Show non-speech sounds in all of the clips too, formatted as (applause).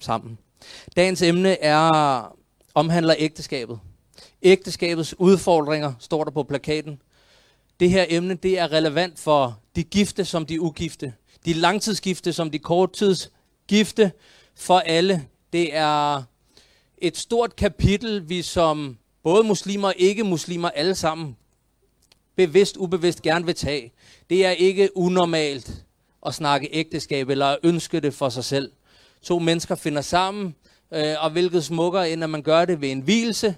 sammen. Dagens emne er omhandler ægteskabet. Ægteskabets udfordringer står der på plakaten. Det her emne det er relevant for de gifte som de ugifte. De langtidsgifte som de korttidsgifte for alle. Det er et stort kapitel, vi som både muslimer og ikke-muslimer alle sammen bevidst, ubevidst gerne vil tage. Det er ikke unormalt at snakke ægteskab eller ønske det for sig selv. To mennesker finder sammen, øh, og hvilket smukker, end at man gør det ved en hvilse.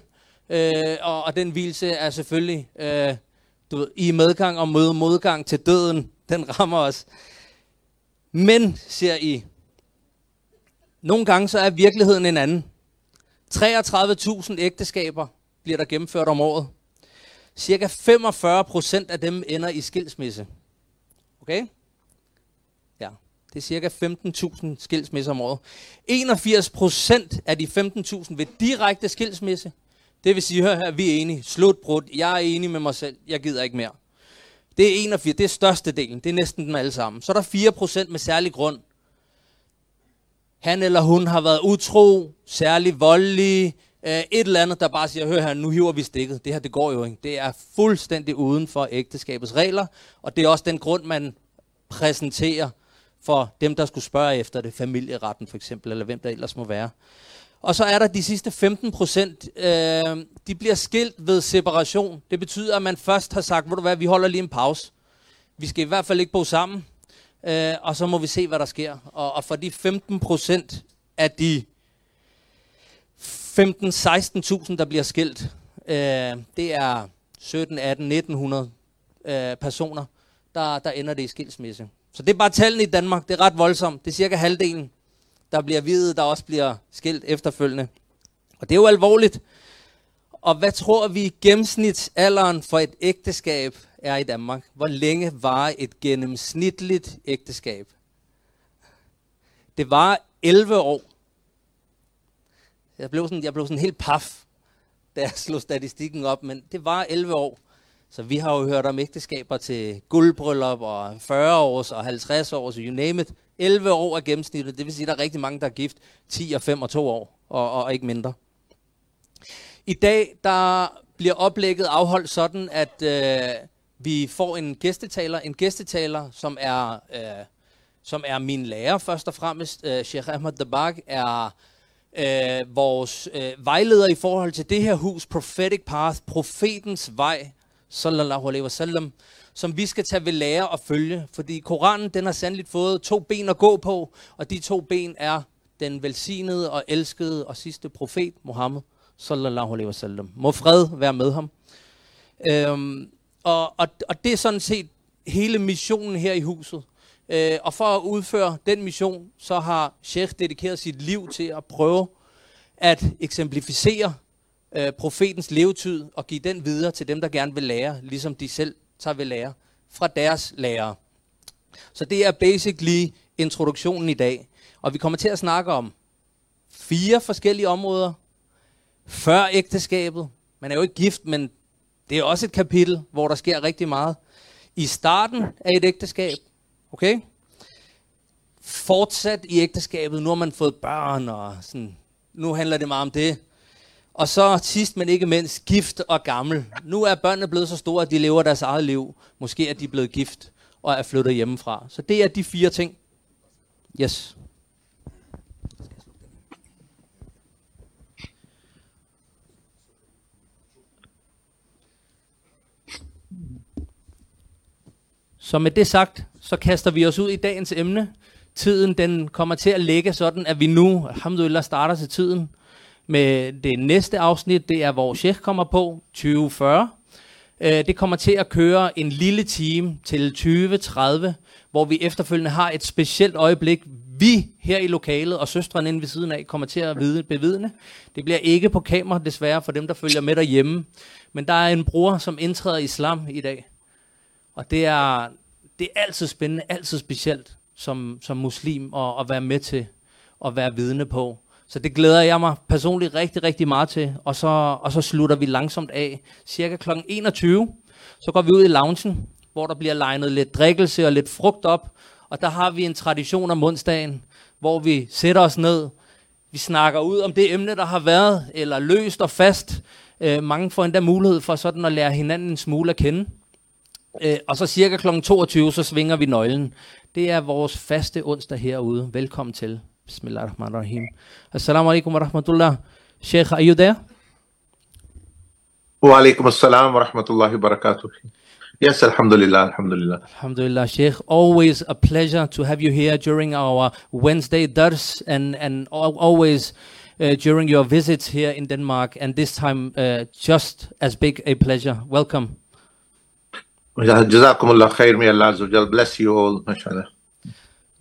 Øh, og, og den hvilse er selvfølgelig øh, du ved, i medgang og mod modgang til døden. Den rammer os. Men, siger I, nogle gange så er virkeligheden en anden. 33.000 ægteskaber bliver der gennemført om året. Cirka 45 procent af dem ender i skilsmisse. Okay? Det er cirka 15.000 skilsmisser om året. 81 procent af de 15.000 ved direkte skilsmisse. Det vil sige, hør her, vi er enige. Slutbrud. Jeg er enig med mig selv. Jeg gider ikke mere. Det er 81, det er største delen. Det er næsten dem alle sammen. Så er der 4 procent med særlig grund. Han eller hun har været utro, særlig voldelig, øh, et eller andet, der bare siger, hør her, nu hiver vi stikket. Det her, det går jo ikke. Det er fuldstændig uden for ægteskabets regler, og det er også den grund, man præsenterer for dem, der skulle spørge efter det, familieretten for eksempel, eller hvem der ellers må være. Og så er der de sidste 15 procent, øh, de bliver skilt ved separation. Det betyder, at man først har sagt, ved du hvad, vi holder lige en pause. Vi skal i hvert fald ikke bo sammen, øh, og så må vi se, hvad der sker. Og, og for de 15 procent af de 15-16.000, der bliver skilt, øh, det er 17, 18, 1900 øh, personer, der, der ender det i skilsmisse. Så det er bare tallene i Danmark. Det er ret voldsomt. Det er cirka halvdelen, der bliver videt, der også bliver skilt efterfølgende. Og det er jo alvorligt. Og hvad tror vi gennemsnitsalderen for et ægteskab er i Danmark? Hvor længe var et gennemsnitligt ægteskab? Det var 11 år. Jeg blev sådan, jeg blev sådan helt paf, da jeg slog statistikken op, men det var 11 år. Så vi har jo hørt om ægteskaber til guldbryllup og 40 års og 50 års, you name it. 11 år er gennemsnittet, det vil sige, at der er rigtig mange, der er gift 10 og 5 og 2 år, og, og ikke mindre. I dag der bliver oplægget afholdt sådan, at øh, vi får en gæstetaler, en gæstetaler, som er, øh, som er min lærer først og fremmest. Øh, Sheikh Ahmad Dabak er øh, vores øh, vejleder i forhold til det her hus, Prophetic Path, profetens vej, sallallahu alaihi wasallam, som vi skal tage ved lære og følge. Fordi Koranen, den har sandelig fået to ben at gå på, og de to ben er den velsignede og elskede og sidste profet, Muhammed, sallallahu alaihi wasallam. Må fred være med ham. Øhm, og, og, og det er sådan set hele missionen her i huset. Øh, og for at udføre den mission, så har Sheikh dedikeret sit liv til at prøve at eksemplificere øh, profetens levetid og give den videre til dem, der gerne vil lære, ligesom de selv tager ved lære fra deres lærere. Så det er basically introduktionen i dag. Og vi kommer til at snakke om fire forskellige områder. Før ægteskabet. Man er jo ikke gift, men det er også et kapitel, hvor der sker rigtig meget. I starten af et ægteskab. Okay? Fortsat i ægteskabet. Nu har man fået børn, og sådan, nu handler det meget om det. Og så sidst, men ikke mindst, gift og gammel. Nu er børnene blevet så store, at de lever deres eget liv. Måske er de blevet gift og er flyttet hjemmefra. Så det er de fire ting. Yes. Så med det sagt, så kaster vi os ud i dagens emne. Tiden den kommer til at ligge sådan, at vi nu, alhamdulillah, starter til tiden med det næste afsnit. Det er, hvor Sheikh kommer på, 2040. Øh, det kommer til at køre en lille time til 2030, hvor vi efterfølgende har et specielt øjeblik, vi her i lokalet og søstren inde ved siden af kommer til at vide, bevidne. Det bliver ikke på kamera desværre for dem, der følger med derhjemme. Men der er en bror, som indtræder islam i dag. Og det er, det er altid spændende, altid specielt som, som muslim at, at være med til at være vidne på. Så det glæder jeg mig personligt rigtig, rigtig meget til. Og så, og så slutter vi langsomt af. Cirka kl. 21, så går vi ud i loungen, hvor der bliver legnet lidt drikkelse og lidt frugt op. Og der har vi en tradition om onsdagen, hvor vi sætter os ned, vi snakker ud om det emne, der har været, eller løst og fast. Øh, mange får endda mulighed for sådan at lære hinanden en smule at kende. Øh, og så cirka kl. 22, så svinger vi nøglen. Det er vores faste onsdag herude. Velkommen til. Bismillahirrahmanirrahim. Assalamu alaikum wa rahmatullah. Sheikh, are you there? Wa alaikum assalam wa rahmatullahi wa barakatuh. Yes, alhamdulillah, alhamdulillah. Alhamdulillah, Sheikh. Always a pleasure to have you here during our Wednesday dars and, and always uh, during your visits here in Denmark. And this time, uh, just as big a pleasure. Welcome. Jazakumullah khair. May Allah bless you all. MashaAllah.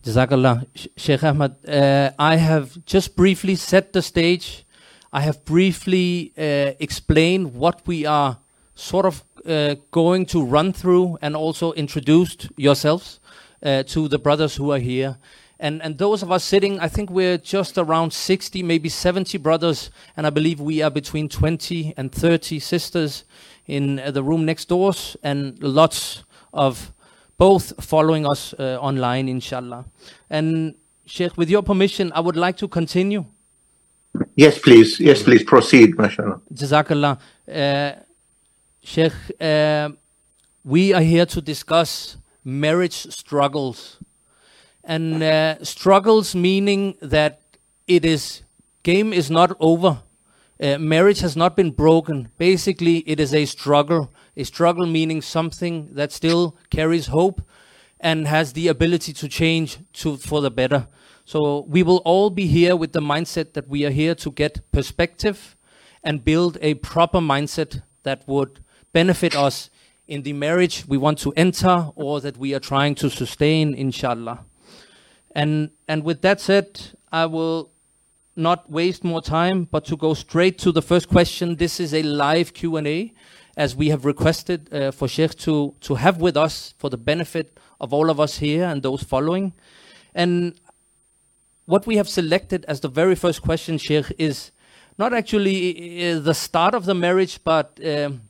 Jazakallah. Sheikh Ahmad, uh, I have just briefly set the stage. I have briefly uh, explained what we are sort of uh, going to run through and also introduced yourselves uh, to the brothers who are here. And, and those of us sitting, I think we're just around 60, maybe 70 brothers, and I believe we are between 20 and 30 sisters in uh, the room next doors, and lots of both following us uh, online, inshallah. And Sheikh, with your permission, I would like to continue. Yes, please. Yes, please proceed, mashallah. Jazakallah. Uh, Sheikh, uh, we are here to discuss marriage struggles. And uh, struggles meaning that it is, game is not over. Uh, marriage has not been broken. Basically, it is a struggle. A struggle meaning something that still carries hope and has the ability to change to, for the better. So we will all be here with the mindset that we are here to get perspective and build a proper mindset that would benefit us in the marriage we want to enter or that we are trying to sustain, inshallah. And, and with that said, I will not waste more time, but to go straight to the first question. This is a live Q&A, as we have requested uh, for Sheikh to, to have with us for the benefit of all of us here and those following. And what we have selected as the very first question, Sheikh, is not actually uh, the start of the marriage, but um,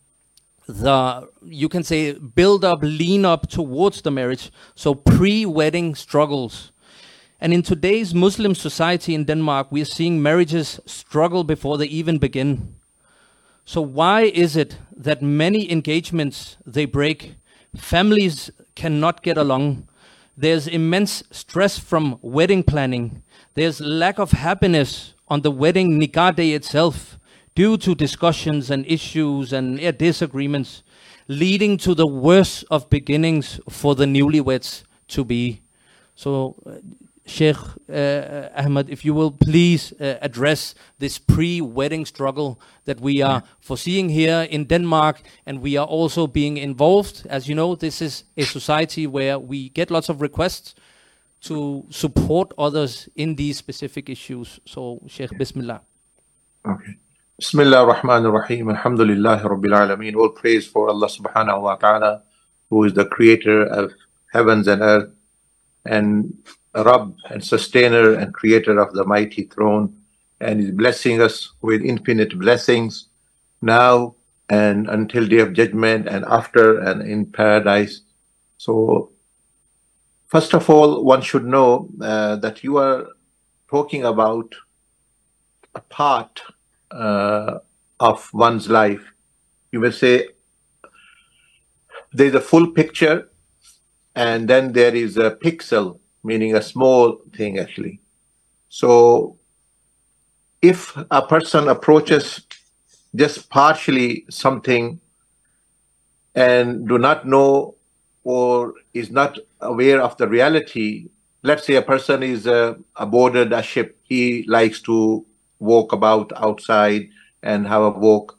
the you can say build up lean up towards the marriage. So pre-wedding struggles. And in today's muslim society in denmark we are seeing marriages struggle before they even begin so why is it that many engagements they break families cannot get along there's immense stress from wedding planning there's lack of happiness on the wedding nikah day itself due to discussions and issues and yeah, disagreements, leading to the worst of beginnings for the newlyweds to be. So, Sheikh uh, Ahmed, if you will please uh, address this pre-wedding struggle that we are foreseeing here in Denmark, and we are also being involved. As you know, this is a society where we get lots of requests to support others in these specific issues. So, Sheikh, Bismillah. Okay. Bismillah ar-Rahman ar-Rahim. Alhamdulillah Rabbil Alameen. All praise for Allah subhanahu wa ta'ala, who is the creator of heavens and earth, and Rabb and sustainer and creator of the mighty throne, and is blessing us with infinite blessings now and until day of judgment and after and in paradise. So, first of all, one should know uh, that you are talking about a part uh, of one's life. You may say there's a full picture, and then there is a pixel, meaning a small thing actually. So if a person approaches just partially something and do not know or is not aware of the reality let's say a person is uh, aboarded a ship he likes to walk about outside and have a walk.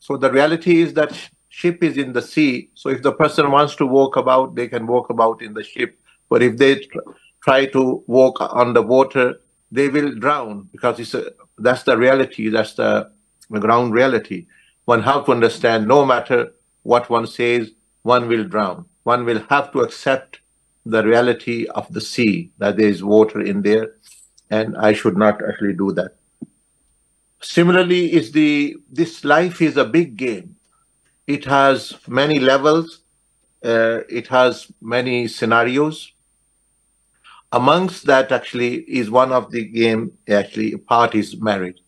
So the reality is that ship is in the sea. So if the person wants to walk about, they can walk about in the ship. But if they try to walk on the water, they will drown because it's a, that's the reality. That's the, ground reality. One have to understand no matter what one says, one will drown. One will have to accept the reality of the sea, that there is water in there, and I should not actually do that. Similarly, is the this life is a big game. It has many levels. Uh, it has many scenarios. Amongst that actually is one of the game actually part is marriage.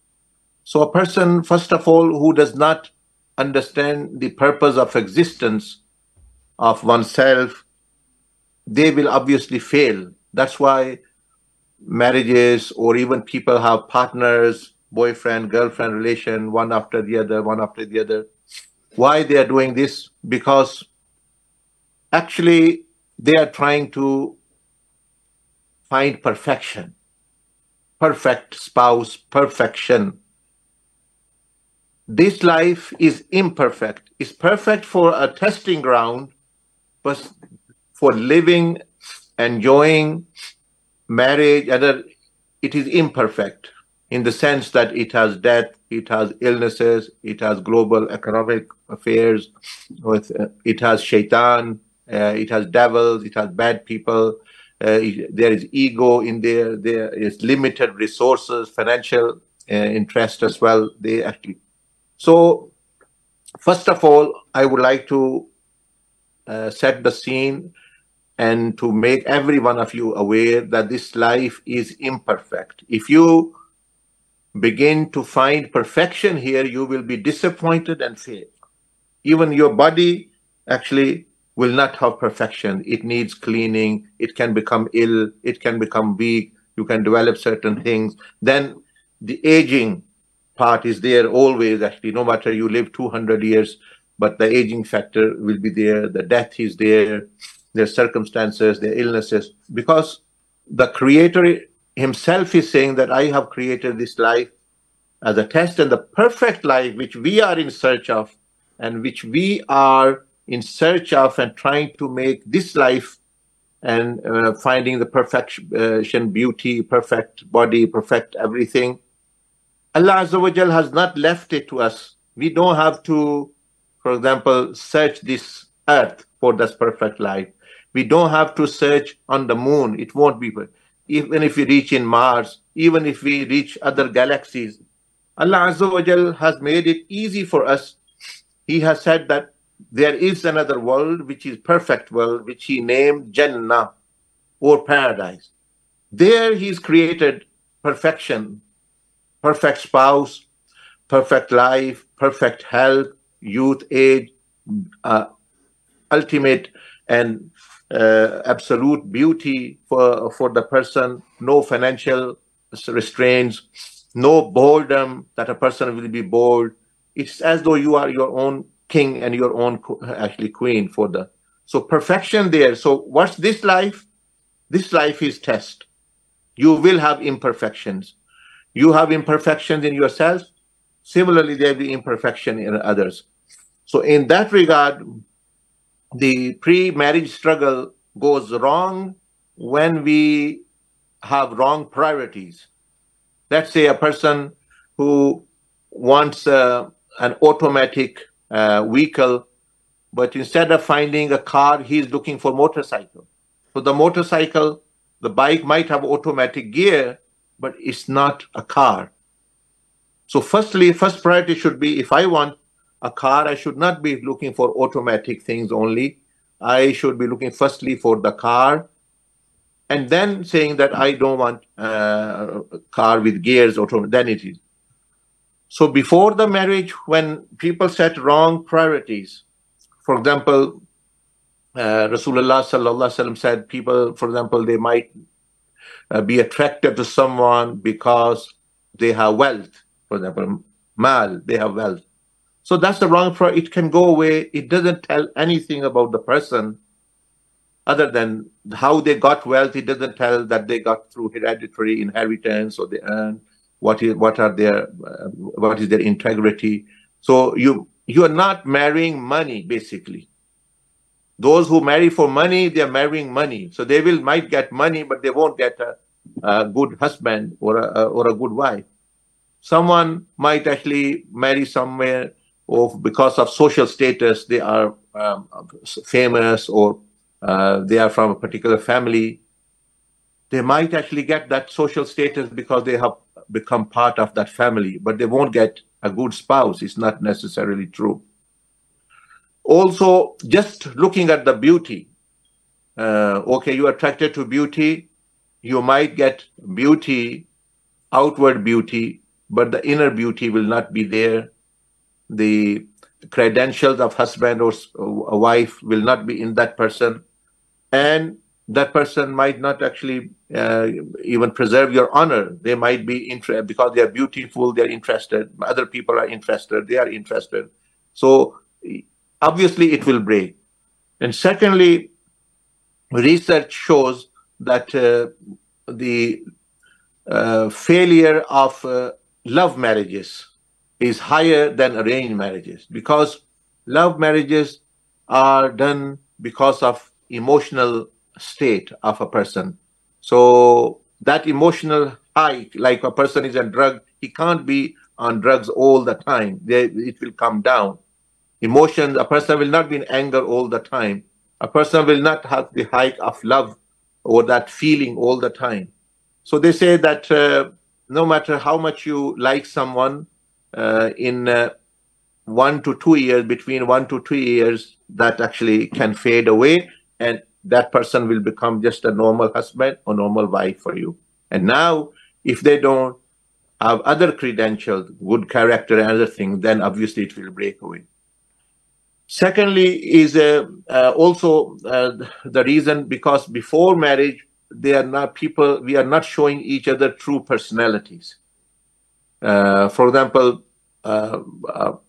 So a person, first of all, who does not understand the purpose of existence of oneself, they will obviously fail. That's why marriages or even people have partners, boyfriend, girlfriend relation, one after the other, one after the other. Why they are doing this? Because actually they are trying to find perfection, perfect spouse, perfection. This life is imperfect. It's perfect for a testing ground, but for living, enjoying marriage, other, it is imperfect in the sense that it has death, it has illnesses, it has global economic affairs, with, uh, it has shaitan, uh, it has devils, it has bad people, there is ego in there, there is limited resources, financial uh, interest as well. They actually. So, first of all, I would like to uh, set the scene and to make every one of you aware that this life is imperfect. If you begin to find perfection here, you will be disappointed and fail. Even your body actually will not have perfection. It needs cleaning. It can become ill. It can become weak. You can develop certain things. Then the aging part is there always, actually, no matter you live 200 years, but the aging factor will be there. The death is there. Their circumstances, their illnesses, because the creator himself is saying that I have created this life as a test and the perfect life which we are in search of and which we are in search of and trying to make this life and uh, finding the perfection, beauty, perfect body, perfect everything. Allah Azza has not left it to us. We don't have to, for example, search this earth for this perfect life. We don't have to search on the moon. It won't be. Even if we reach in Mars, even if we reach other galaxies, Allah Azza has made it easy for us. He has said that there is another world which is perfect world which he named jannah or paradise. There he's created perfection perfect spouse perfect life perfect health youth age uh, ultimate and uh, absolute beauty for for the person. No financial restraints no boredom that a person will be bored. It's as though you are your own king and your own actually queen for the so perfection there. So what's this life? This life is test. You will have imperfections. You have imperfections in yourself. Similarly there will be imperfection in others. So in that regard the pre-marriage struggle goes wrong when we have wrong priorities. Let's say a person who wants uh, an automatic uh, vehicle, but instead of finding a car, he's looking for motorcycle. So the motorcycle, the bike might have automatic gear, but it's not a car. So firstly, first priority should be if I want a car, I should not be looking for automatic things only. I should be looking firstly for the car and then saying that I don't want uh, a car with gears, automatic, then it is. So before the marriage, when people set wrong priorities, for example, uh, Rasulullah sallallahu alaihi wasallam said people, for example, they might uh, be attracted to someone because they have wealth. For example, mal, they have wealth. So that's the wrong priority. It can go away. It doesn't tell anything about the person other than how they got wealth. It doesn't tell that they got through hereditary inheritance or they earned what is what are their uh, what is their integrity. So you you are not marrying money basically. Those who marry for money they are marrying money. So they will might get money but they won't get a, a good husband or a, or a good wife. Someone might actually marry somewhere or because of social status they are um, famous or uh, they are from a particular family. They might actually get that social status because they have become part of that family, but they won't get a good spouse. It's not necessarily true. Also, just looking at the beauty, uh, okay, you're attracted to beauty, you might get beauty, outward beauty, but the inner beauty will not be there. The credentials of husband or a wife will not be in that person. And that person might not actually uh, even preserve your honor. They might be interested because they are beautiful, they are interested. Other people are interested, they are interested. So obviously it will break. And secondly, research shows that uh, the uh, failure of uh, love marriages is higher than arranged marriages because love marriages are done because of emotional state of a person. So that emotional high like a person is on drug he can't be on drugs all the time. They, it will come down. Emotions a person will not be in anger all the time. A person will not have the height of love or that feeling all the time. So they say that uh, no matter how much you like someone uh, in uh, one to two years, between one to two years, that actually can fade away, and that person will become just a normal husband or normal wife for you. And now, if they don't have other credentials, good character, and other things, then obviously it will break away. Secondly, is uh, uh, also uh, the reason because before marriage, they are not people, we are not showing each other true personalities. Uh, for example, uh,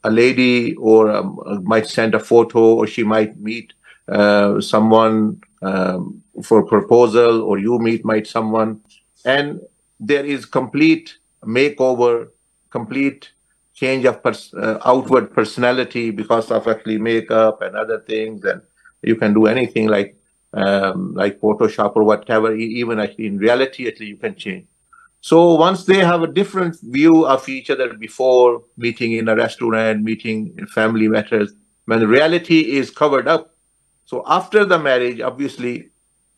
a lady or um, might send a photo or she might meet uh, someone um, for proposal or you meet might someone and there is complete makeover complete change of pers- uh, outward personality because of actually makeup and other things and you can do anything like um, like photoshop or whatever even actually in reality actually you can change so once they have a different view of each other before meeting in a restaurant, meeting in family matters, when reality is covered up. So after the marriage, obviously,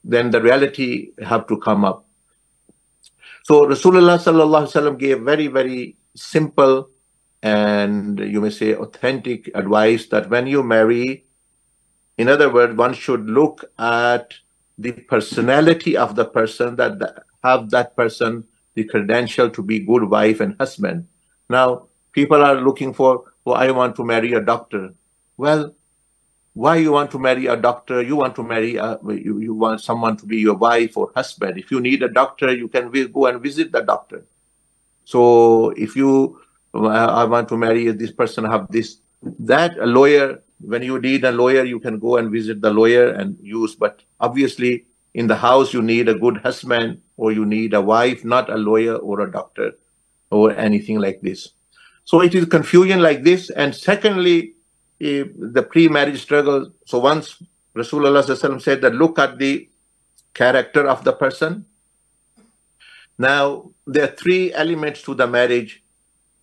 then the reality have to come up. So Rasulullah sallallahu alaihi wasallam gave very, very simple and you may say authentic advice that when you marry, in other words, one should look at the personality of the person that have that person the credential to be good wife and husband. Now, people are looking for, well, I want to marry a doctor. Well, why you want to marry a doctor? You want to marry, a, you, you want someone to be your wife or husband. If you need a doctor, you can go and visit the doctor. So if you, uh, I want to marry this person, have this, that a lawyer, when you need a lawyer, you can go and visit the lawyer and use, but obviously in the house you need a good husband or you need a wife not a lawyer or a doctor or anything like this so it is confusion like this and secondly the pre-marriage struggle. So once rasulullah said that look at the character of the person. Now there are three elements to the marriage.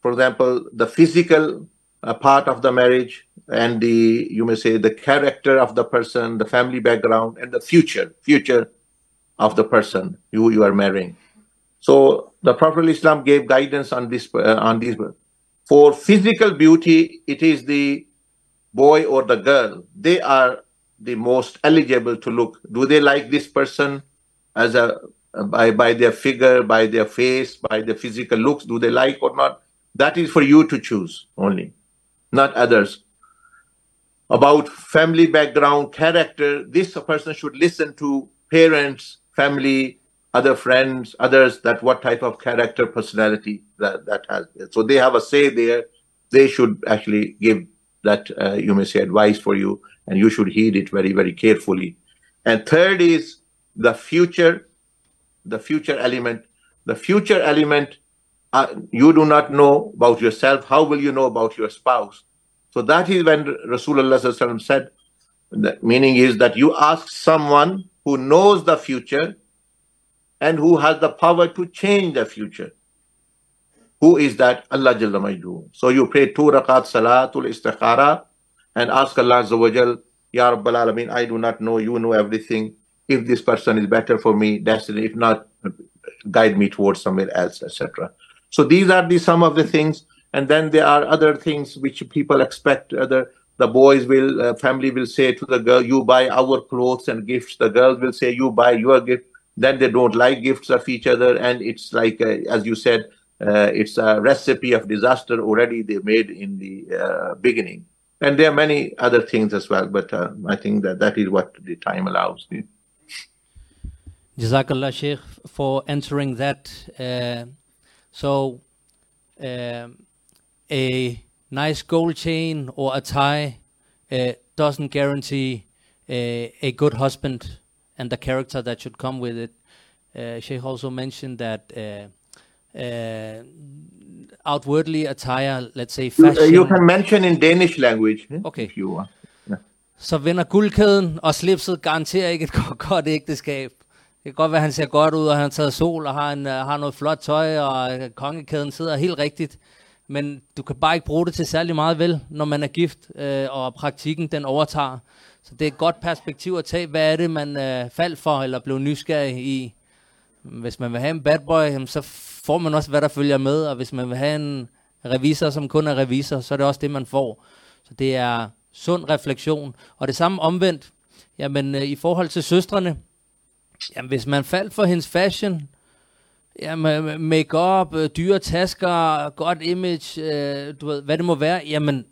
For example the physical uh, part of the marriage and the you may say the character of the person the family background and the future future of the person you you are marrying. So the prophet islam gave guidance on this uh, on this for physical beauty it is the boy or the girl they are the most eligible to look do they like this person as a by by their figure by their face by their physical looks do they like or not that is for you to choose only not others about family background, character. This person should listen to parents, family, other friends, others, that what type of character, personality that, that has. So they have a say there. They should actually give that, uh, you may say, advice for you, and you should heed it very, very carefully. And third is the future, the future element. The future element, uh, you do not know about yourself. How will you know about your spouse? So that is when Rasulullah said, the meaning is that you ask someone who knows the future and who has the power to change the future. Who is that? Allah Jalla Majdu. So you pray two rakat salatul istikhara and ask Allah Azza wa Jal, Ya Rabbal Alameen, I do not know, you know everything. If this person is better for me, destiny. If not, guide me towards somewhere else, etc. So these are the some of the things and then there are other things which people expect other the boys will uh, family will say to the girl you buy our clothes and gifts the girls will say you buy your gift then they don't like gifts of each other, and it's like, uh, as you said, it's a recipe of disaster already they made in the uh, beginning. And there are many other things as well, but uh, I think that that is what the time allows. Jazakallah Sheikh for answering that. Uh, so, um, a nice gold chain or a tie uh, doesn't guarantee a, a, good husband and the character that should come with it. Uh, Sheikh also mentioned that uh, uh, outwardly attire, let's say fashion. You, you, can mention in Danish language okay. if you want. Så vender guldkæden og slipset garanterer ikke et (laughs) godt ægteskab. Det kan godt være, at han ser godt ud, og han har taget sol, og har, en, uh, har noget flot tøj, og kongekæden sidder helt rigtigt. Men du kan bare ikke bruge det til særlig meget vel, når man er gift, øh, og praktikken den overtager. Så det er et godt perspektiv at tage. Hvad er det, man øh, faldt for, eller blev nysgerrig i? Hvis man vil have en bad boy, så får man også, hvad der følger med. Og hvis man vil have en revisor, som kun er revisor, så er det også det, man får. Så det er sund refleksion. Og det samme omvendt. Jamen, øh, i forhold til søstrene, jamen, hvis man faldt for hendes fashion, jamen, øh, make-up, øh, dyre tasker, godt image, øh, du ved, hvad det må være, jamen,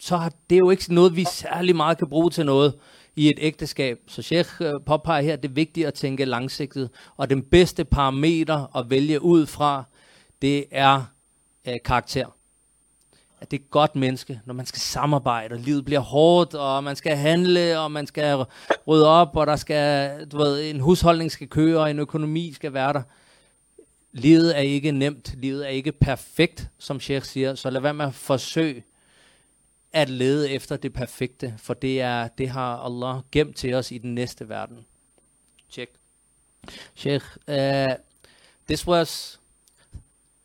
så har det jo ikke noget, vi særlig meget kan bruge til noget i et ægteskab. Så Sheikh øh, påpeger her, at det er vigtigt at tænke langsigtet, og den bedste parameter at vælge ud fra, det er øh, karakter. At det er et godt menneske, når man skal samarbejde, og livet bliver hårdt, og man skal handle, og man skal rydde op, og der skal, du ved, en husholdning skal køre, og en økonomi skal være der. Livet er ikke nemt, livet er ikke perfekt, som Sheikh siger, så lad være med at forsøge at lede efter det perfekte, for det er det har Allah gemt til os i den næste verden. Check. Sheikh, uh, this was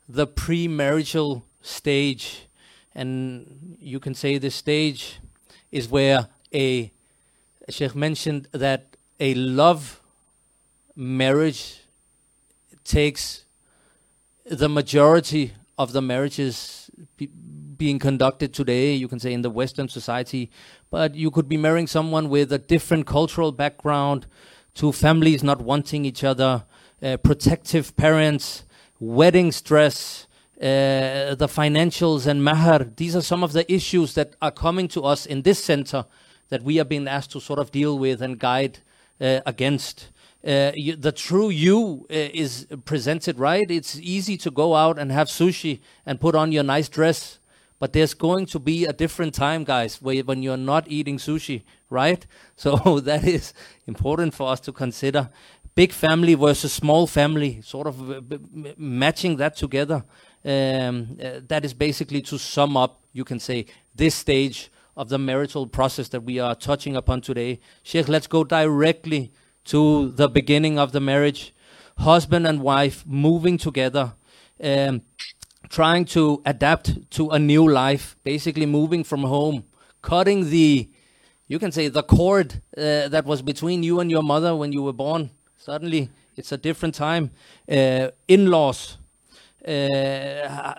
the pre-marital stage, and you can say this stage is where a Sheikh mentioned that a love marriage takes the majority of the marriages being conducted today, you can say in the Western society, but you could be marrying someone with a different cultural background, two families not wanting each other, uh, protective parents, wedding stress, uh, the financials and mahar. These are some of the issues that are coming to us in this center that we are being asked to sort of deal with and guide uh, against. Uh, you, the true you uh, is presented right. It's easy to go out and have sushi and put on your nice dress, but there's going to be a different time, guys, where, when you're not eating sushi, right? (laughs) So that is important for us to consider. Big family versus small family, sort of uh, matching that together. Um, uh, that is basically to sum up, you can say, this stage of the marital process that we are touching upon today. Sheikh, let's go directly to the beginning of the marriage, husband and wife moving together, um, trying to adapt to a new life, basically moving from home, cutting the, you can say, the cord uh, that was between you and your mother when you were born. Suddenly, it's a different time. Uh, in laws, uh,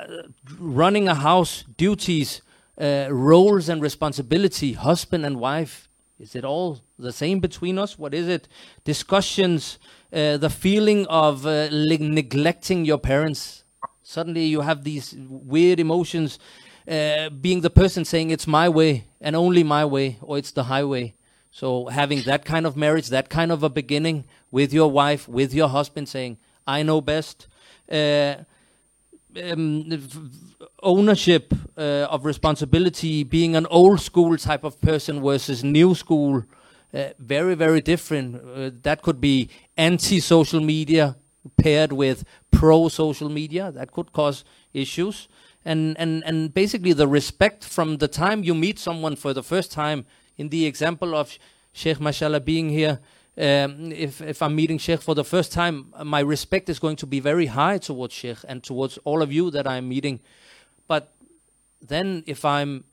running a house, duties, uh, roles and responsibility, husband and wife. Is it all the same between us? What is it? Discussions, uh, the feeling of uh, neglecting your parents. Suddenly you have these weird emotions, uh, being the person saying it's my way and only my way, or it's the highway. So having that kind of marriage, that kind of a beginning with your wife, with your husband saying, I know best. Uh, um, ownership uh, of responsibility, being an old school type of person versus new school, uh, very, very different. Uh, that could be anti social media paired with pro social media. That could cause issues. And, and, and basically, the respect from the time you meet someone for the first time, in the example of Sheikh Mashallah being here, um, if, if I'm meeting Sheikh for the first time, my respect is going to be very high towards Sheikh and towards all of you that I'm meeting. But then if I'm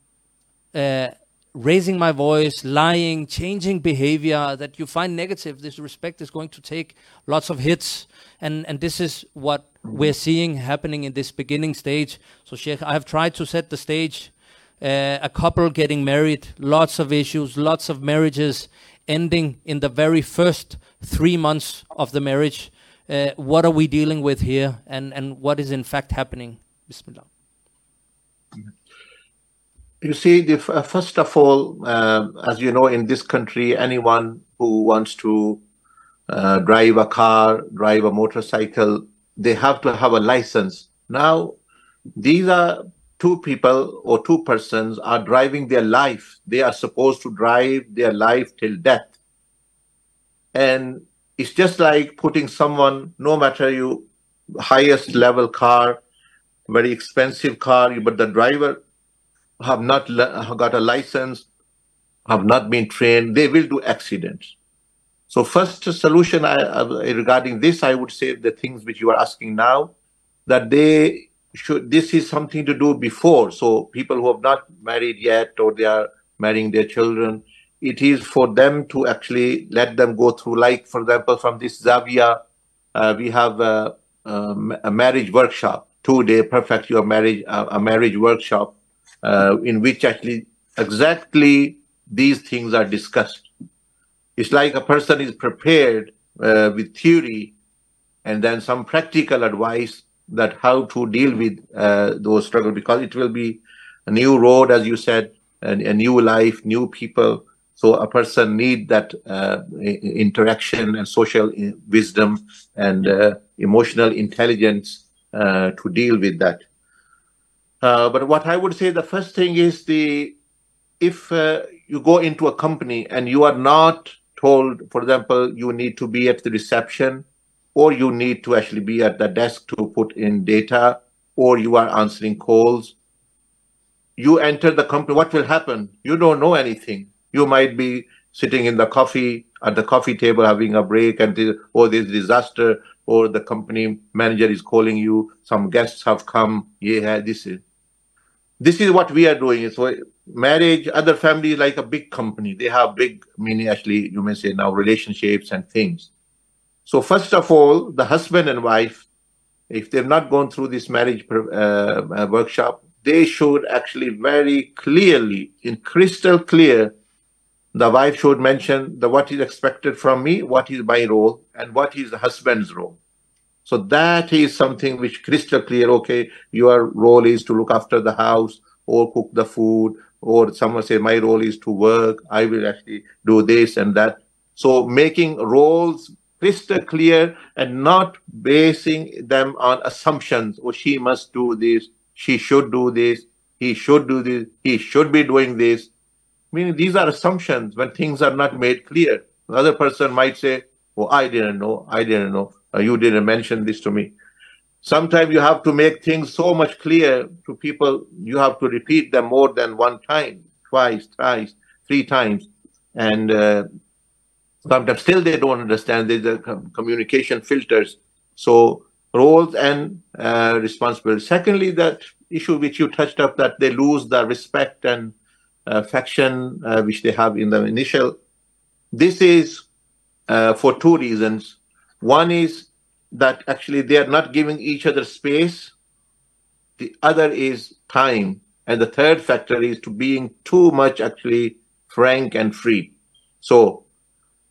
uh, raising my voice, lying, changing behavior that you find negative, this respect is going to take lots of hits. And, and this is what we're seeing happening in this beginning stage. So, Sheikh, I have tried to set the stage. Uh, a couple getting married, lots of issues, lots of marriages ending in the very first three months of the marriage. Uh, what are we dealing with here, and, and what is in fact happening? Bismillah. You see, the, uh, first of all, uh, as you know, in this country, anyone who wants to uh, drive a car, drive a motorcycle, they have to have a license. Now, these are two people or two persons are driving their life. They are supposed to drive their life till death. And it's just like putting someone, no matter you highest level car, very expensive car, but the driver have not got a license, have not been trained, they will do accidents. So first solution I, uh, regarding this, I would say the things which you are asking now, that they should, this is something to do before. So people who have not married yet or they are marrying their children, it is for them to actually let them go through, like for example, from this Zavia, uh, we have a, a, marriage workshop, two day perfect your marriage, uh, a marriage workshop uh, in which actually exactly these things are discussed. It's like a person is prepared uh, with theory and then some practical advice that how to deal with uh, those struggles because it will be a new road, as you said, and a new life, new people. So a person need that uh, interaction and social uh, wisdom and uh, emotional intelligence uh, to deal with that. Uh, but what I would say, the first thing is the if uh, you go into a company and you are not told, for example, you need to be at the reception, or you need to actually be at the desk to put in data, or you are answering calls. You enter the company. What will happen? You don't know anything. You might be sitting in the coffee at the coffee table having a break, and oh, there's disaster, or the company manager is calling you. Some guests have come. Yeah, this is this is what we are doing. So marriage, other families like a big company, they have big, meaning actually you may say now relationships and things. So first of all, the husband and wife, if they've not gone through this marriage uh, uh, workshop, they should actually very clearly, in crystal clear, the wife should mention the what is expected from me, what is my role, and what is the husband's role. So that is something which crystal clear. Okay, your role is to look after the house or cook the food, or someone say my role is to work. I will actually do this and that. So making roles crystal clear and not basing them on assumptions. Oh, she must do this. She should do this. He should do this. He should be doing this. Meaning these are assumptions when things are not made clear. The other person might say, Oh, I didn't know. I didn't know. Uh, you didn't mention this to me. Sometimes you have to make things so much clear to people, you have to repeat them more than one time, twice, thrice, three times. And uh, sometimes still they don't understand. There's a communication filters. So roles and uh, responsibility. Secondly, that issue which you touched up that they lose the respect and affection uh, which they have in the initial. This is uh, for two reasons. One is that actually they are not giving each other space. The other is time. And the third factor is to being too much actually frank and free. So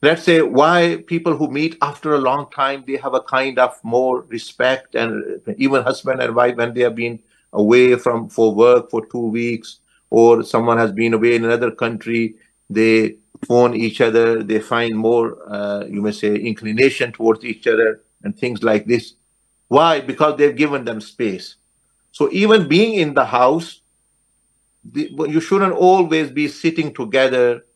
let's say why people who meet after a long time, they have a kind of more respect and even husband and wife when they have been away from for work for two weeks or someone has been away in another country, they phone each other, they find more, uh, you may say, inclination towards each other and things like this. Why? Because they've given them space. So even being in the house, the, you shouldn't always be sitting together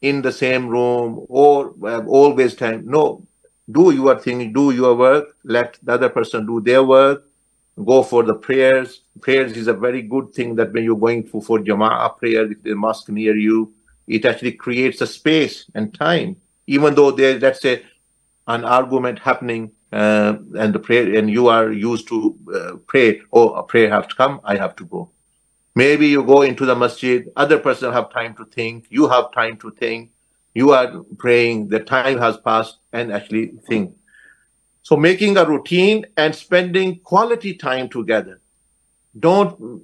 in the same room or always time. No, do your thing, do your work, let the other person do their work, go for the prayers. Prayers is a very good thing that when you're going for, for Jama'ah prayer, if a mosque near you, it actually creates a space and time, even though there's, let's say, an argument happening uh, and the prayer, and you are used to uh, pray, oh, a prayer has to come, I have to go. Maybe you go into the masjid, other person have time to think, you have time to think, you are praying, the time has passed, and actually think. So making a routine and spending quality time together. Don't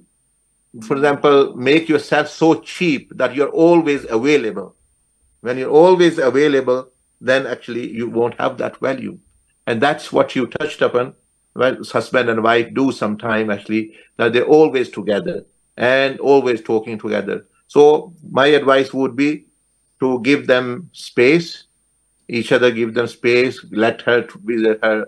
for example, make yourself so cheap that you're always available. When you're always available, then actually you won't have that value. And that's what you touched upon. Well, husband and wife do sometime actually that they're always together and always talking together. So my advice would be to give them space, each other give them space, let her visit her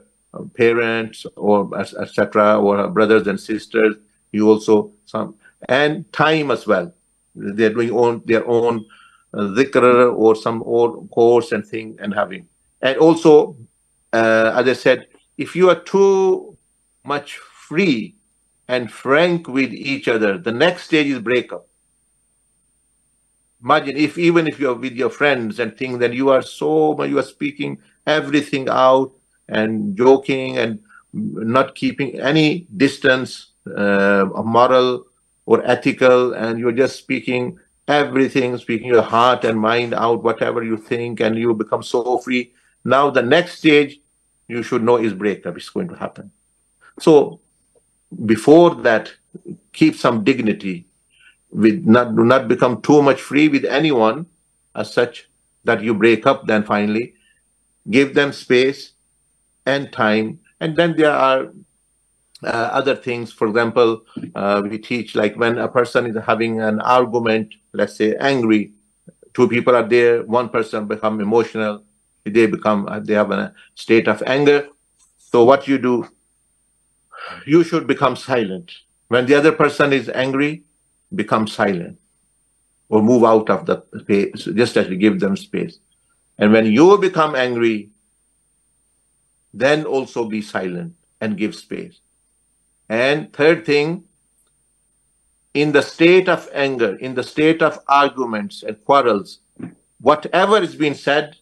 parents or etc. or her brothers and sisters. You also some and time as well. They're doing own their own uh, dhikr or some old course and thing and having. And also, uh, as I said, if you are too much free and frank with each other, the next stage is breakup. Imagine if even if you're with your friends and things, then you are so you are speaking everything out and joking and not keeping any distance, uh, moral or ethical, and you're just speaking everything, speaking your heart and mind out, whatever you think, and you become so free. Now, the next stage, you should know is breakup is going to happen. So, before that, keep some dignity. With not do not become too much free with anyone, as such that you break up. Then finally, give them space and time, and then there are uh, other things. For example, uh, we teach like when a person is having an argument, let's say angry, two people are there, one person become emotional, they become uh, they have a state of anger. So what you do, you should become silent. When the other person is angry, become silent or move out of the space, just as we give them space. And when you become angry, then also be silent and give space. And third thing, in the state of anger, in the state of arguments and quarrels, whatever is being said,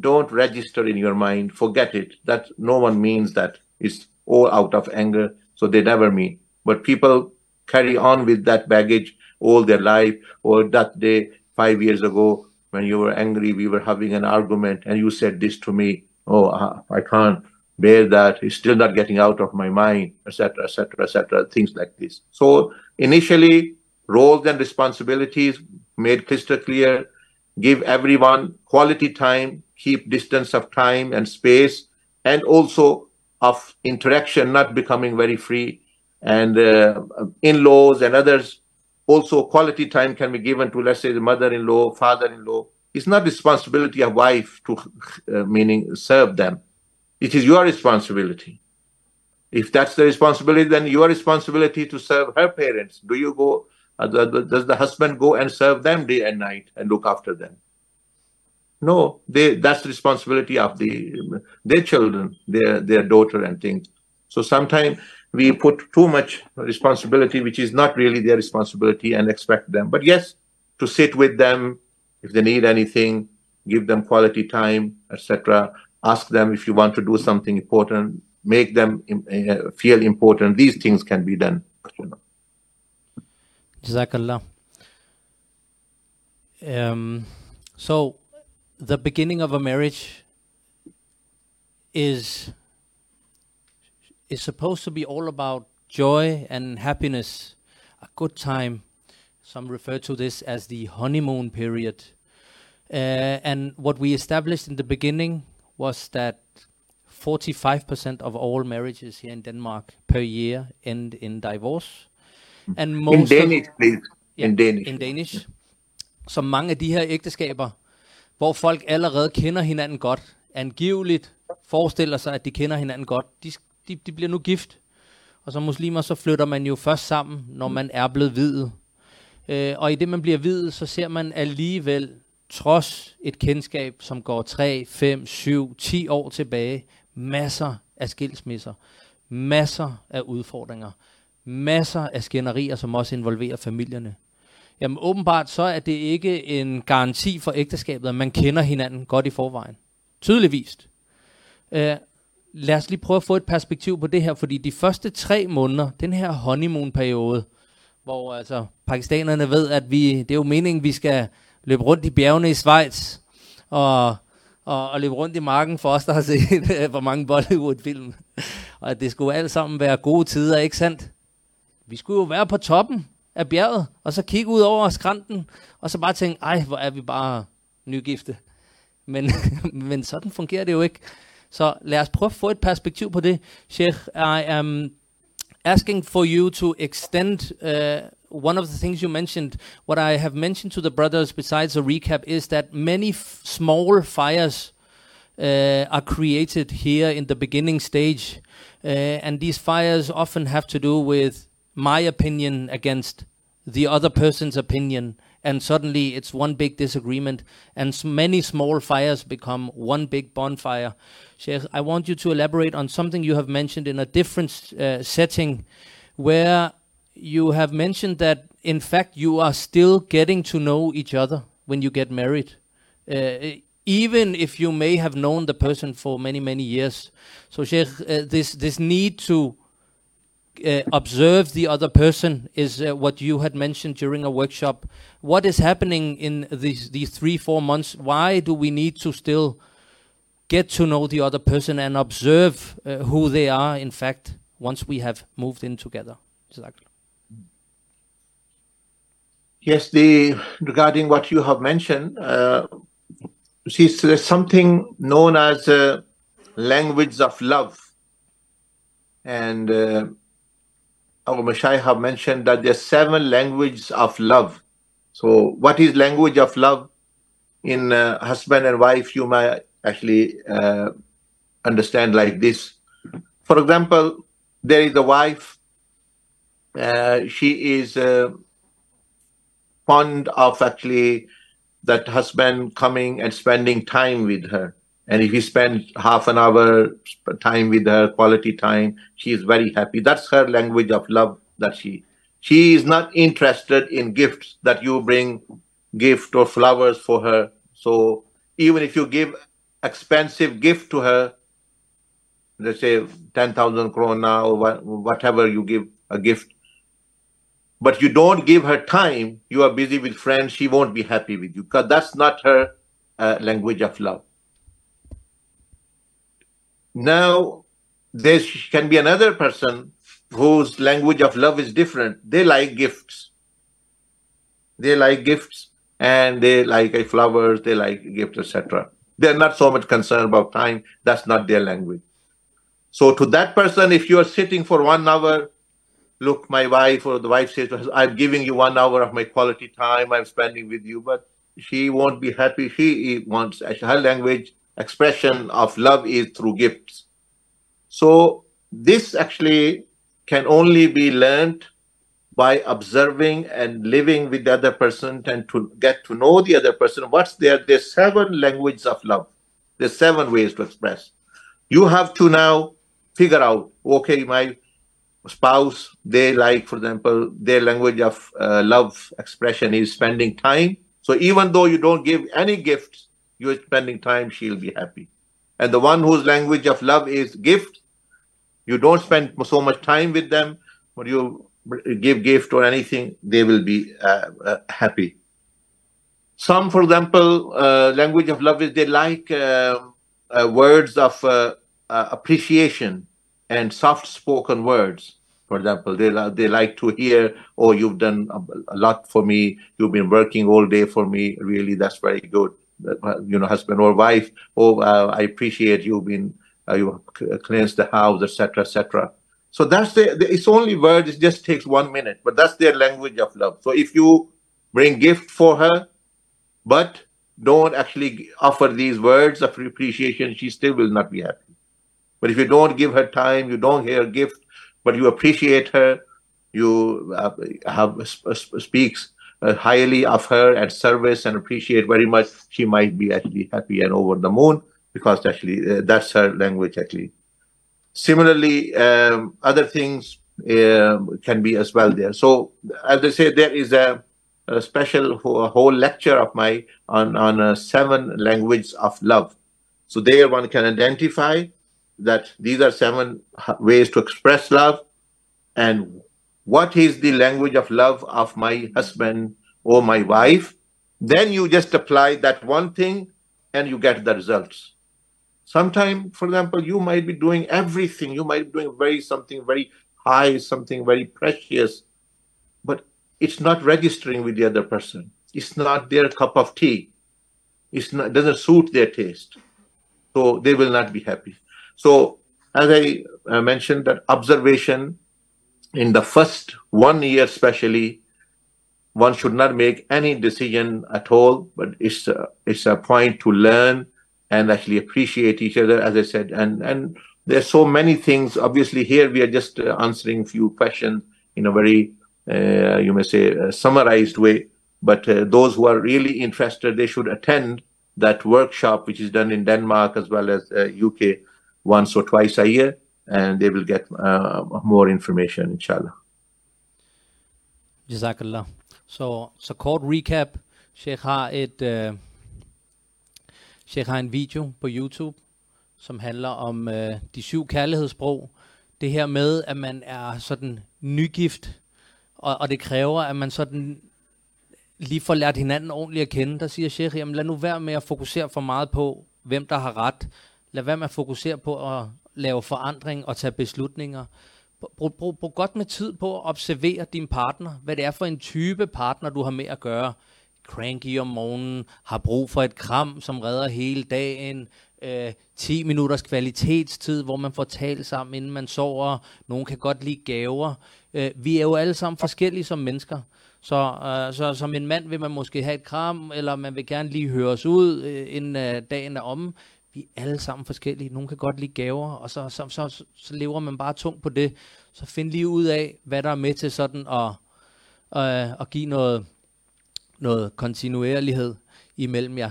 don't register in your mind. Forget it. That no one means that. It's all out of anger, so they never mean. But people carry on with that baggage all their life. Or that day, five years ago, when you were angry, we were having an argument, and you said this to me. Oh, I can't bear that it's still not getting out of my mind, etc., etc., etc., things like this. So initially, roles and responsibilities made crystal clear, give everyone quality time, keep distance of time and space, and also of interaction, not becoming very free, and uh, in-laws and others. Also, quality time can be given to, let's say, the mother-in-law, father-in-law. It's not responsibility of wife to, uh, meaning serve them it is your responsibility. If that's the responsibility, then your responsibility to serve her parents. Do you go? Uh, does the husband go and serve them day and night and look after them? No, they that's the responsibility of the their children, their their daughter and things. So sometimes we put too much responsibility, which is not really their responsibility, and expect them. But yes, to sit with them if they need anything, give them quality time, etc ask them if you want to do something important, make them uh, feel important. These things can be done. You know. Jazakallah. Um, so, the beginning of a marriage is is supposed to be all about joy and happiness, a good time. Some refer to this as the honeymoon period. Uh, and what we established in the beginning was that 45% of all marriages here in Denmark per year end in divorce. And most in Danish, please. Yeah, in Danish. In Danish. Så mange af de her ægteskaber, hvor folk allerede kender hinanden godt, angiveligt forestiller sig, at de kender hinanden godt, de, de, de bliver nu gift. Og som muslimer, så flytter man jo først sammen, når man er blevet videt. Øh, og i det, man bliver videt, så ser man alligevel trods et kendskab, som går 3, 5, 7, 10 år tilbage, masser af skilsmisser, masser af udfordringer, masser af skænderier, som også involverer familierne. Jamen åbenbart så er det ikke en garanti for ægteskabet, at man kender hinanden godt i forvejen. Tydeligvis. Øh, lad os lige prøve at få et perspektiv på det her, fordi de første tre måneder, den her honeymoon-periode, hvor altså pakistanerne ved, at vi, det er jo meningen, vi skal løbe rundt i bjergene i Schweiz, og, og, og løbe rundt i marken for os, der har set (laughs) for mange Bollywood-film. og at det skulle alt sammen være gode tider, ikke sandt? Vi skulle jo være på toppen af bjerget, og så kigge ud over skrænten, og så bare tænke, ej, hvor er vi bare nygifte. Men, (laughs) men sådan fungerer det jo ikke. Så lad os prøve at få et perspektiv på det. Sheikh, I am asking for you to extend uh, one of the things you mentioned. What I have mentioned to the brothers, besides a recap, is that many small fires uh, are created here in the beginning stage. Uh, and these fires often have to do with my opinion against the other person's opinion and suddenly it's one big disagreement and many small fires become one big bonfire. Sheikh, I want you to elaborate on something you have mentioned in a different uh, setting where you have mentioned that in fact you are still getting to know each other when you get married. Uh, even if you may have known the person for many many years. So Sheikh, uh, this this need to uh, observe the other person is uh, what you had mentioned during a workshop. What is happening in these these three four months? Why do we need to still get to know the other person and observe uh, who they are? In fact, once we have moved in together. Exactly. Yes, the regarding what you have mentioned, uh, see, there's something known as uh, language of love, and our Mashaikh have mentioned that there are seven languages of love. So, what is language of love in uh, husband and wife? You might actually uh, understand like this. For example, there is a wife. Uh, she is uh, fond of actually that husband coming and spending time with her. And if you spend half an hour time with her, quality time, she is very happy. That's her language of love that she she is not interested in gifts that you bring gift or flowers for her. So even if you give expensive gift to her, let's say 10,000 krona or whatever you give a gift, but you don't give her time, you are busy with friends, she won't be happy with you because that's not her uh, language of love. Now, there can be another person whose language of love is different. They like gifts. They like gifts and they like flowers, they like gifts, etc. They're not so much concerned about time. That's not their language. So to that person, if you are sitting for one hour, look, my wife or the wife says, I'm giving you one hour of my quality time I'm spending with you, but she won't be happy. She wants her language expression of love is through gifts. So this actually can only be learned by observing and living with the other person and to get to know the other person. What's there? There's seven languages of love. There's seven ways to express. You have to now figure out, okay, my spouse, they like, for example, their language of uh, love expression is spending time. So even though you don't give any gifts, you're spending time, she'll be happy. And the one whose language of love is gift, you don't spend so much time with them, but you give gift or anything, they will be uh, uh, happy. Some, for example, uh, language of love is they like um, uh, words of uh, uh, appreciation and soft-spoken words. For example, they they like to hear, "Oh, you've done a lot for me. You've been working all day for me. Really, that's very good." You know, husband or wife, oh, uh, I appreciate you being, uh, you cleansed the house, etc., etc. So that's the, the, it's only word. It just takes one minute, but that's their language of love. So if you bring gift for her, but don't actually offer these words of appreciation, she still will not be happy. But if you don't give her time, you don't hear gift, but you appreciate her, you uh, have speaks uh, highly of her and service and appreciate very much, she might be actually happy and over the moon because actually uh, that's her language actually. Similarly, um, other things uh, can be as well there. So as I say, there is a, a special a whole lecture of my on on uh, seven languages of love. So there one can identify that these are seven ways to express love and what is the language of love of my husband or my wife, then you just apply that one thing and you get the results. Sometimes, for example, you might be doing everything, you might be doing very something very high, something very precious, but it's not registering with the other person. It's not their cup of tea. it's not, doesn't suit their taste. So they will not be happy. So as I uh, mentioned, that observation in the first one year, especially, one should not make any decision at all. But it's a, it's a point to learn and actually appreciate each other, as I said. And and there's so many things. Obviously, here we are just uh, answering few questions in a very uh, you may say uh, summarized way. But uh, those who are really interested, they should attend that workshop, which is done in Denmark as well as UK once or twice a year, and they will get uh, more information, inshallah. Jazakallah. Så, så kort recap. Sheikh har et, uh, Sheikh har en video på YouTube, som handler om uh, de syv kærlighedssprog. Det her med, at man er sådan nygift, og, og det kræver, at man sådan lige får lært hinanden ordentligt at kende. Der siger Sheikh, jamen lad nu være med at fokusere for meget på, hvem der har ret. Lad være med at fokusere på at lave forandring og tage beslutninger. Brug, brug, brug godt med tid på at observere din partner, hvad det er for en type partner, du har med at gøre. Cranky om morgenen, har brug for et kram, som redder hele dagen, øh, 10 minutters kvalitetstid, hvor man får talt sammen, inden man sover. Nogen kan godt lide gaver. Øh, vi er jo alle sammen forskellige som mennesker. Så, øh, så som en mand vil man måske have et kram, eller man vil gerne lige høres ud, øh, inden øh, dagen er omme. Vi er alle sammen forskellige. Nogle kan godt lide gaver, og så, så, så, så lever man bare tungt på det. Så find lige ud af, hvad der er med til sådan at, øh, at give noget, noget kontinuerlighed imellem jer,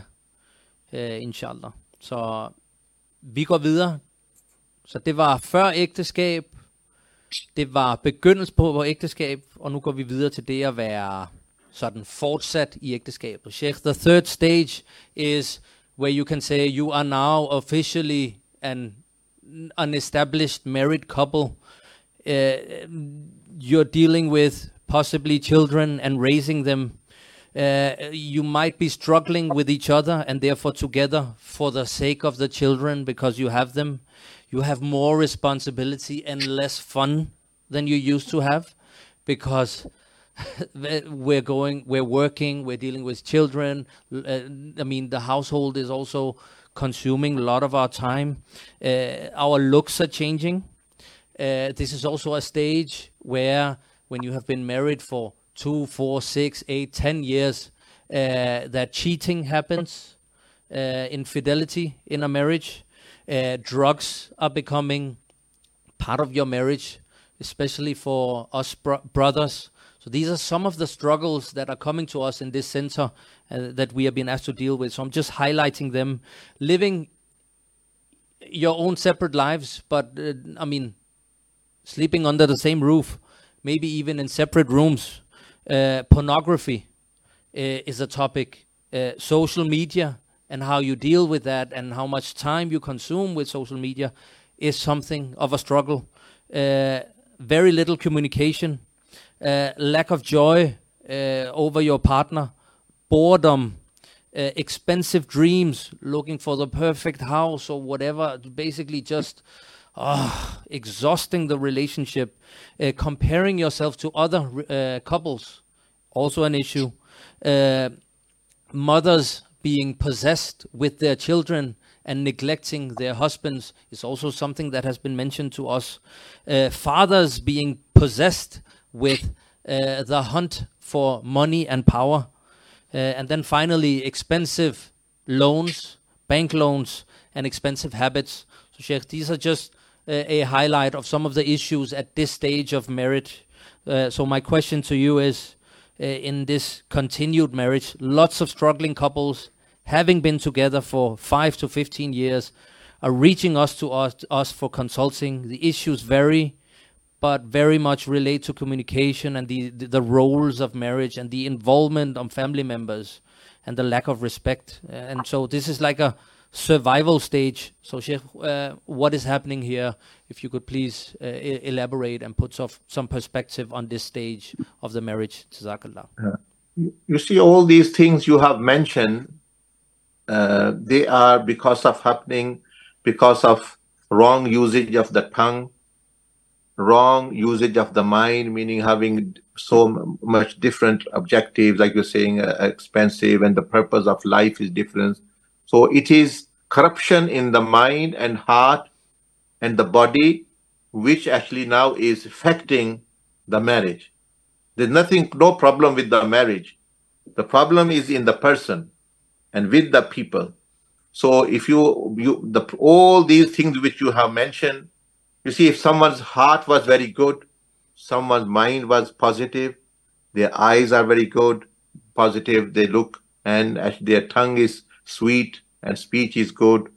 øh, inshallah. Så vi går videre. Så det var før ægteskab, det var begyndelsen på vores ægteskab, og nu går vi videre til det at være sådan fortsat i ægteskabet. Sheikh, the third stage is where you can say you are now officially an, an established married couple. Uh, you're dealing with possibly children and raising them. Uh, you might be struggling with each other and therefore together for the sake of the children because you have them you have more responsibility and less fun than you used to have because (laughs) we're going we're working we're dealing with children. Uh, i mean the household is also consuming a lot of our time. Uh, our looks are changing. Uh, this is also a stage where when you have been married for two four six eight ten years uh, that cheating happens uh, infidelity in a marriage. Uh, drugs are becoming part of your marriage, especially for us bro- brothers. So these are some of the struggles that are coming to us in this center uh, that we have been asked to deal with. So I'm just highlighting them. Living your own separate lives, but uh, I mean, sleeping under the same roof, maybe even in separate rooms. Uh, pornography uh, is a topic. Uh, social media and how you deal with that and how much time you consume with social media is something of a struggle. Uh, very little communication, uh, lack of joy uh, over your partner, boredom, uh, expensive dreams, looking for the perfect house or whatever, basically just uh, exhausting the relationship, uh, comparing yourself to other couples, also an issue. mothers being possessed with their children and neglecting their husbands is also something that has been mentioned to us. Uh, fathers being possessed with uh, the hunt for money and power. Uh, and then finally, expensive loans, bank loans, and expensive habits. So, Sheikh, these are just uh, a highlight of some of the issues at this stage of marriage. Uh, so, my question to you is uh, in this continued marriage, lots of struggling couples having been together for five to 15 years, are reaching us to us, us for consulting. The issues vary, but very much relate to communication and the, the, the roles of marriage and the involvement of family members and the lack of respect. And so this is like a survival stage. So, Sheikh, uh, what is happening here? If you could please uh, elaborate and put some, some perspective on this stage of the marriage. Jazakallah. You see, all these things you have mentioned, uh, they are because of happening because of wrong usage of the tongue wrong usage of the mind meaning having so much different objectives like you're saying uh, expensive and the purpose of life is different So it is corruption in the mind and heart and the body, which actually now is affecting the marriage. There's nothing, no problem with the marriage. The problem is in the person and with the people. So if you, you the, all these things which you have mentioned, you see, if someone's heart was very good, someone's mind was positive, their eyes are very good, positive, they look, and their tongue is sweet and speech is good,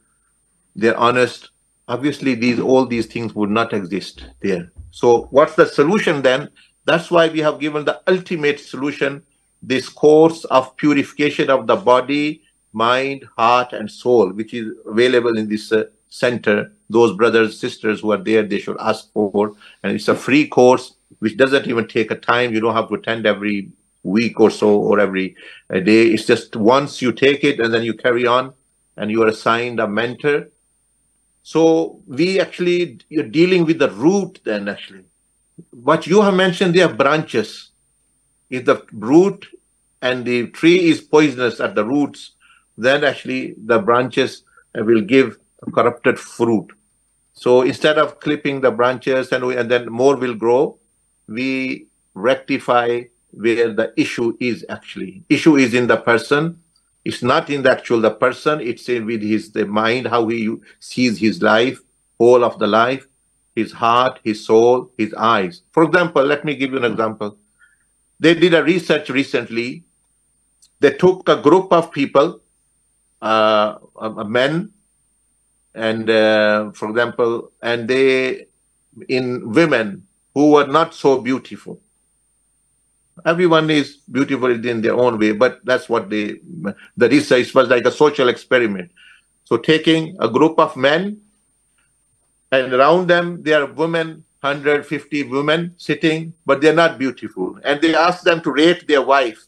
they're honest. Obviously, these all these things would not exist there. So, what's the solution then? That's why we have given the ultimate solution this course of purification of the body, mind, heart, and soul, which is available in this uh, center. Those brothers, sisters who are there, they should ask for. And it's a free course which doesn't even take a time. You don't have to attend every week or so or every uh. It's just once you take it and then you carry on and you are assigned a mentor. So we actually, you're dealing with the root then actually. What you have mentioned, they are branches. If the root and the tree is poisonous at the roots, then actually the branches will give corrupted fruit. So instead of clipping the branches and, we, and then more will grow, we rectify where the issue is actually. Issue is in the person. It's not in the actual the person. It's in with his the mind, how he sees his life, whole of the life, his heart, his soul, his eyes. For example, let me give you an example. They did a research recently. They took a group of people, uh, men, and uh, for example, and they in women who were not so beautiful. Everyone is beautiful in their own way, but that's what they, the research was like a social experiment. So taking a group of men and around them there are women 150 women sitting but they're not beautiful and they ask them to rate their wife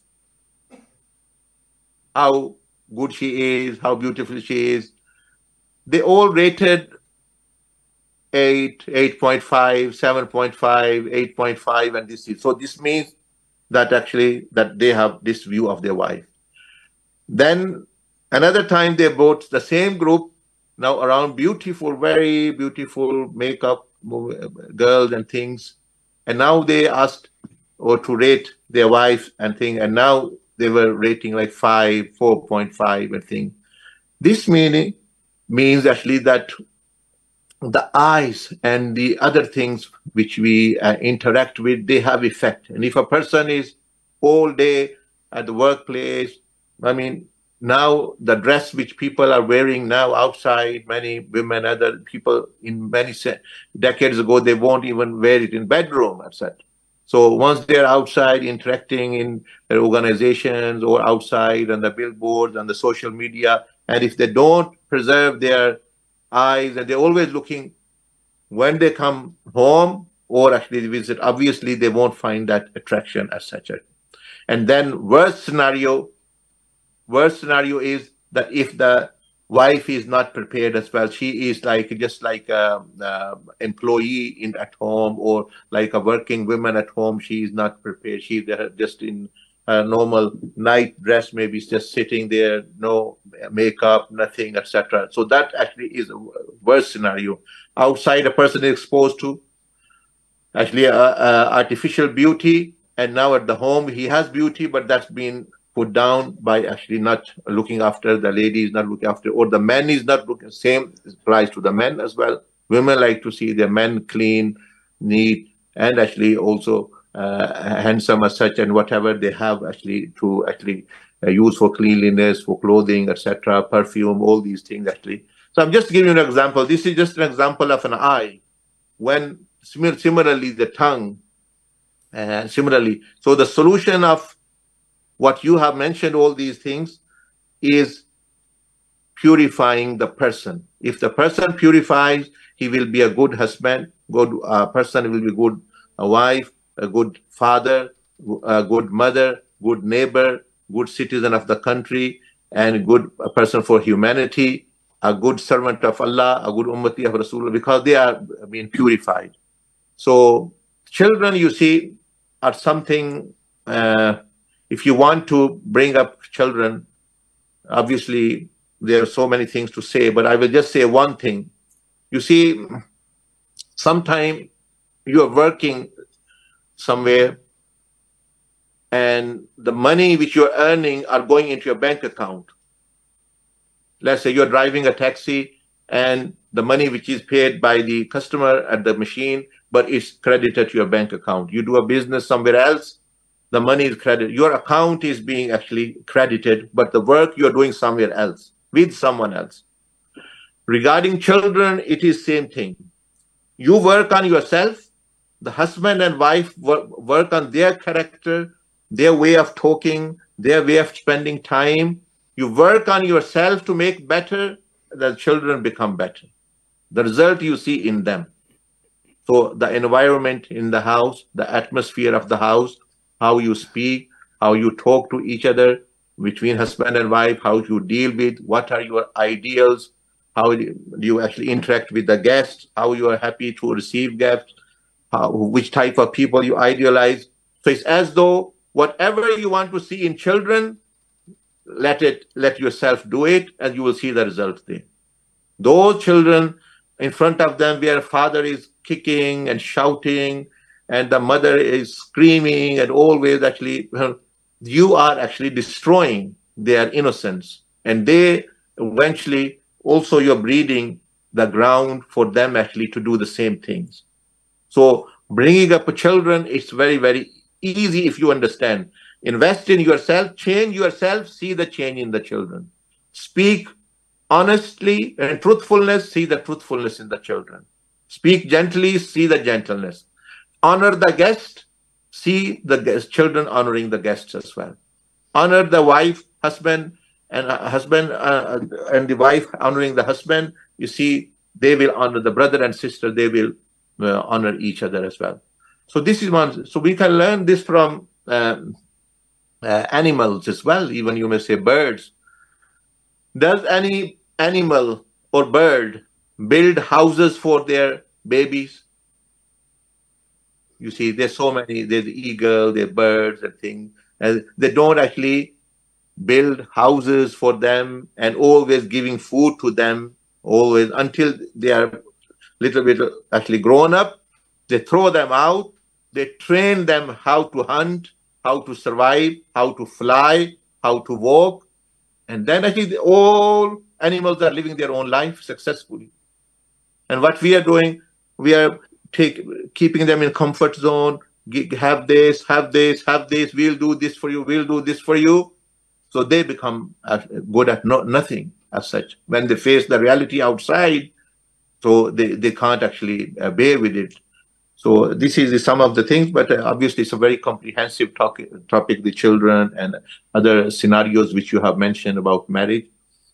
how good she is how beautiful she is they all rated 8, 8.5, 7.5, 8.5, and this is so this means that actually that they have this view of their wife. Then another time they brought the same group now around beautiful, very beautiful makeup girls and things, and now they asked or to rate their wife and thing, and now they were rating like five, four point five, and thing. This meaning means actually that the eyes and the other things which we uh, interact with they have effect. And if a person is all day at the workplace i mean now the dress which people are wearing now outside many women other people in many se- decades ago they won't even wear it in bedroom etc so once they're outside interacting in organizations or outside on the billboards and the social media and if they don't preserve their eyes and they're always looking when they come home or actually visit obviously they won't find that attraction as such. And then worst scenario worst scenario is that if the wife is not prepared as well she is like just like a, a employee in at home or like a working woman at home she is not prepared. She's just in a normal night dress, maybe just sitting there, no makeup, nothing, etc. So that actually is a worst scenario. Outside, a person is exposed to actually uh, uh, artificial beauty, and now at the home he has beauty, but that's been put down by actually not looking after the lady is not looking after, or the man is not looking. Same applies to the men as well. Women like to see their men clean, neat, and actually also uh, handsome as such and whatever they have actually to actually uh, use for cleanliness, for clothing, etc., perfume, all these things actually. So I'm just giving you an example. This is just an example of an eye. When similarly the tongue, uh, similarly, so the solution of what you have mentioned, all these things, is purifying the person. If the person purifies, he will be a good husband, good uh, person will be good a wife, a good father, a good mother, good neighbor, good citizen of the country, and good person for humanity, a good servant of Allah, a good ummati of Rasulullah, because they are being purified. So, children, you see, are something, uh, if you want to bring up children, obviously, there are so many things to say, but I will just say one thing. You see, sometimes you are working somewhere and the money which you're earning are going into your bank account. Let's say you're driving a taxi and the money which is paid by the customer at the machine, but it's credited to your bank account. You do a business somewhere else, the money is credited. Your account is being actually credited, but the work you're doing somewhere else with someone else. Regarding children, it is same thing. You work on yourself. The husband and wife work, work on their character, their way of talking, their way of spending time. You work on yourself to make better, the children become better. The result you see in them. So the environment in the house, the atmosphere of the house, how you speak, how you talk to each other between husband and wife, how you deal with, what are your ideals, how do you actually interact with the guests, how you are happy to receive guests, how, which type of people you idealize. So it's as though whatever you want to see in children, let it let yourself do it, and you will see the result there. Those children in front of them, where father is kicking and shouting, and the mother is screaming, and always actually, you are actually destroying their innocence, and they eventually also you're breeding the ground for them actually to do the same things. So bringing up children, it's very very easy if you understand. Invest in yourself, change yourself, see the change in the children. Speak honestly and truthfulness, see the truthfulness in the children. Speak gently, see the gentleness. Honor the guest, see the guest, children honoring the guests as well. Honor the wife, husband, and uh, husband uh, and the wife honoring the husband. You see, they will honor the brother and sister. They will uh, honor each other as well. So this is one. So we can learn this from um, uh, animals as well. Even you may say birds. Does any animal or bird build houses for their babies? You see, there's so many. There's eagle, there's birds and things. And they don't actually build houses for them and always giving food to them always until they are little bit actually grown up. They throw them out they train them how to hunt, how to survive, how to fly, how to walk. And then actually all animals are living their own life successfully. And what we are doing, we are take, keeping them in comfort zone, have this, have this, have this, we'll do this for you, we'll do this for you. So they become uh, good at no, nothing as such. When they face the reality outside, so they, they can't actually uh, bear with it. So this is some of the things, but uh, obviously it's a very comprehensive topic, topic, the children and other scenarios which you have mentioned about marriage.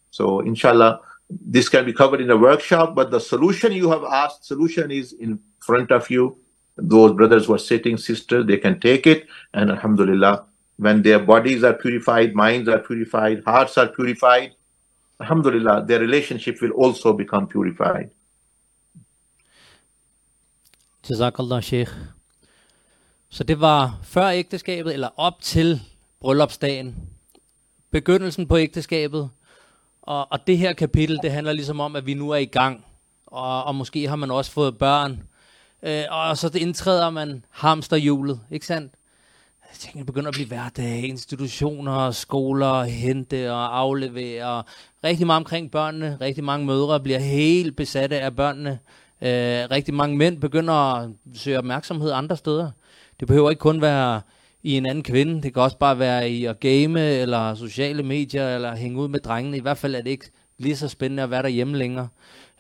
So inshallah, this can be covered in a workshop, but the solution you have asked, solution is in front of you. Those brothers who are sitting, sisters, they can take it. And alhamdulillah, when their bodies are purified, minds are purified, hearts are purified, alhamdulillah, their relationship will also become purified. Jazakallah Sheikh. Så det var før ægteskabet, eller op til bryllupsdagen. Begyndelsen på ægteskabet. Og, og det her kapitel, det handler ligesom om, at vi nu er i gang. Og, og måske har man også fået børn. Øh, og så det indtræder man hamsterhjulet, ikke sandt? tingene tænker, begynder at blive hverdag. Institutioner, skoler, hente og aflevere. Rigtig meget omkring børnene. Rigtig mange mødre bliver helt besatte af børnene. Øh, rigtig mange mænd begynder at søge opmærksomhed andre steder. Det behøver ikke kun være i en anden kvinde. Det kan også bare være i at game, eller sociale medier, eller hænge ud med drengene. I hvert fald er det ikke lige så spændende at være derhjemme længere.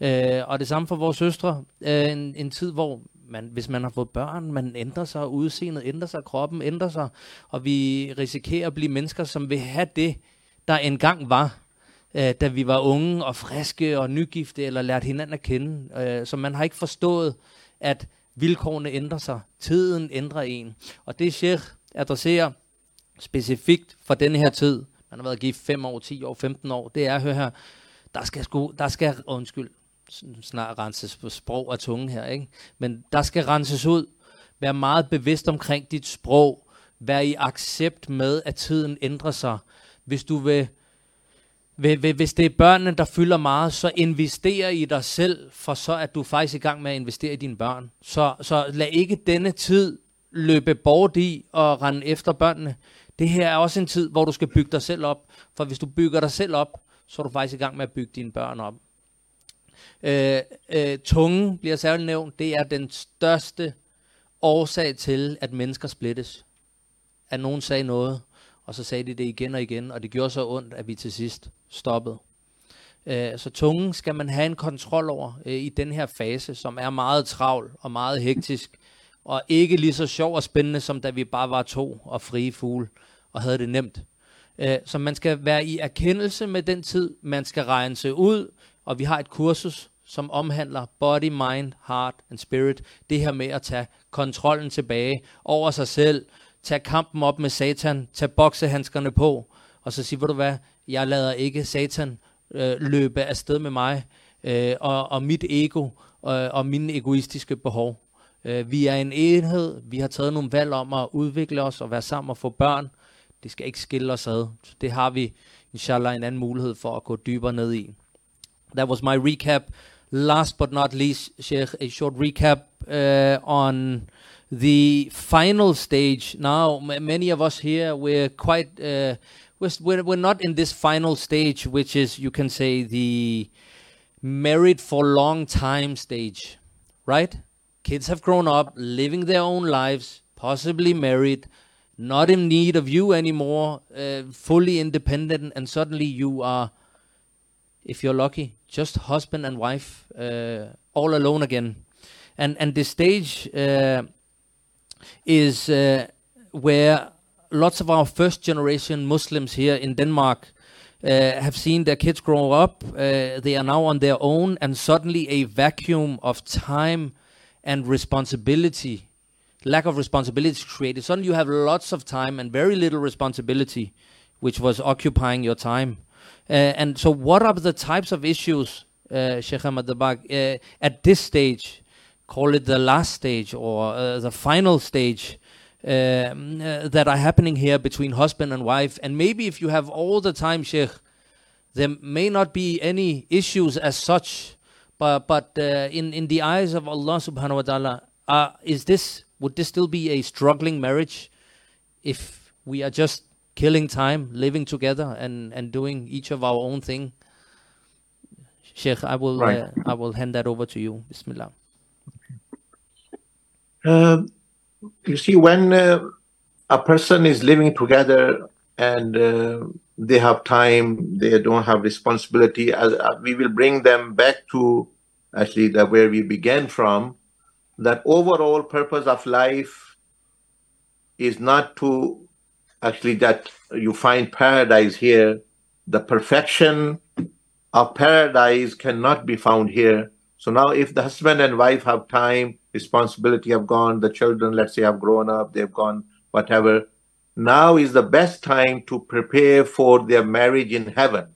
Øh, og det samme for vores søstre. Øh, en, en tid, hvor man, hvis man har fået børn, man ændrer sig, udseendet ændrer sig, kroppen ændrer sig, og vi risikerer at blive mennesker, som vil have det, der engang var øh, da vi var unge og friske og nygifte, eller lærte hinanden at kende. Øh, så man har ikke forstået, at vilkårene ændrer sig. Tiden ændrer en. Og det Sheikh adresserer specifikt for denne her tid, man har været gift 5 år, 10 år, 15 år, det er, hør her, der skal, sku, der skal undskyld, snart renses på sprog og tunge her, ikke? men der skal renses ud. Vær meget bevidst omkring dit sprog. Vær i accept med, at tiden ændrer sig. Hvis du vil hvis det er børnene, der fylder meget, så invester i dig selv, for så er du faktisk i gang med at investere i dine børn. Så, så lad ikke denne tid løbe bort i og rende efter børnene. Det her er også en tid, hvor du skal bygge dig selv op. For hvis du bygger dig selv op, så er du faktisk i gang med at bygge dine børn op. Øh, øh, tungen bliver særligt nævnt. Det er den største årsag til, at mennesker splittes. At nogen sagde noget, og så sagde de det igen og igen, og det gjorde så ondt, at vi til sidst stoppet. Øh, så tungen skal man have en kontrol over øh, i den her fase, som er meget travl og meget hektisk, og ikke lige så sjov og spændende, som da vi bare var to og frie fugle og havde det nemt. Øh, så man skal være i erkendelse med den tid, man skal regne sig ud, og vi har et kursus, som omhandler body, mind, heart and spirit. Det her med at tage kontrollen tilbage over sig selv, tage kampen op med satan, tage boksehandskerne på, og så sige, ved du hvad, jeg lader ikke satan øh, løbe afsted med mig, øh, og, og mit ego, øh, og mine egoistiske behov. Øh, vi er en enhed, vi har taget nogle valg om at udvikle os og være sammen og få børn. Det skal ikke skille os ad. Det har vi, inshallah, en anden mulighed for at gå dybere ned i. That was my recap. Last but not least, Sheikh, a short recap uh, on the final stage. Now, many of us here, we're quite, uh, we're, we're not in this final stage, which is, you can say, the married for long time stage, right? Kids have grown up, living their own lives, possibly married, not in need of you anymore, uh, fully independent, and suddenly you are, if you're lucky, just husband and wife, uh, all alone again. And and this stage uh, is uh, where lots of our first generation Muslims here in Denmark uh, have seen their kids grow up. Uh, they are now on their own, and suddenly a vacuum of time and responsibility, lack of responsibility is created. Suddenly you have lots of time and very little responsibility, which was occupying your time. Uh, and so, what are the types of issues, uh, Sheikh Ahmed uh, at this stage? Call it the last stage or uh, the final stage um, uh, that are happening here between husband and wife. And maybe if you have all the time, Sheikh, there may not be any issues as such but but uh, in in the eyes of Allah Subhanahu wa Taala, uh, is this would this still be a struggling marriage if we are just killing time, living together, and and doing each of our own thing? Sheikh, I will right. uh, I will hand that over to you. Bismillah. Uh, you see, when uh, a person is living together and uh, they have time, they don't have responsibility. As, uh, we will bring them back to actually the, where we began from. That overall purpose of life is not to actually that you find paradise here. The perfection of paradise cannot be found here. So now, if the husband and wife have time, responsibility have gone, the children, let's say, have grown up, they've gone, whatever now is the best time to prepare for their marriage in heaven,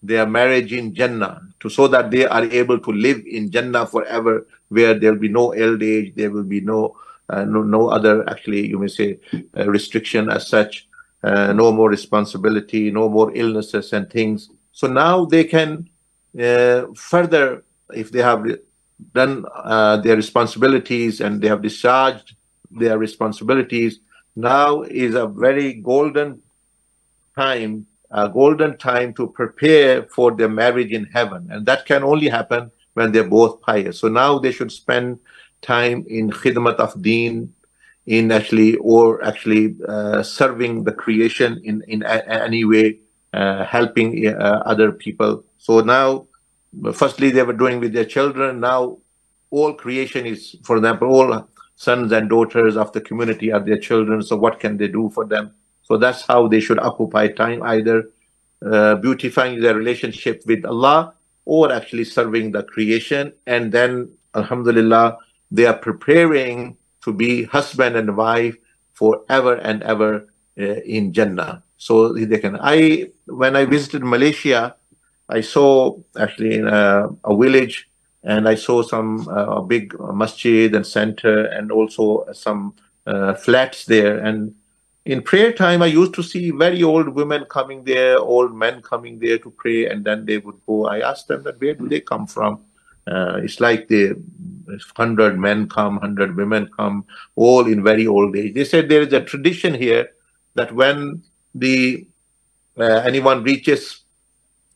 their marriage in Jannah, to so that they are able to live in Jannah forever, where there will be no old age, there will be no uh, no, no other actually you may say uh, restriction as such, uh, no more responsibility, no more illnesses and things. So now they can uh, further, if they have done uh, their responsibilities and they have discharged their responsibilities, now is a very golden time, a golden time to prepare for their marriage in heaven. And that can only happen when they're both pious. So now they should spend time in khidmat of deen, in actually, or actually uh, serving the creation in, in a, any way, uh, helping uh, other people. So now, firstly, they were doing with their children. Now, all creation is, for example, all sons and daughters of the community are their children. So what can they do for them? So that's how they should occupy time, either uh, beautifying their relationship with Allah or actually serving the creation. And then, Alhamdulillah, they are preparing to be husband and wife forever and ever uh, in Jannah. So they can. I when I visited Malaysia, I saw actually in a, a village and I saw some uh, big masjid and center and also some uh, flats there. And in prayer time, I used to see very old women coming there, old men coming there to pray, and then they would go. I asked them that where do they come from? Uh, it's like the hundred men come, hundred women come, all in very old age. They said there is a tradition here that when the uh, anyone reaches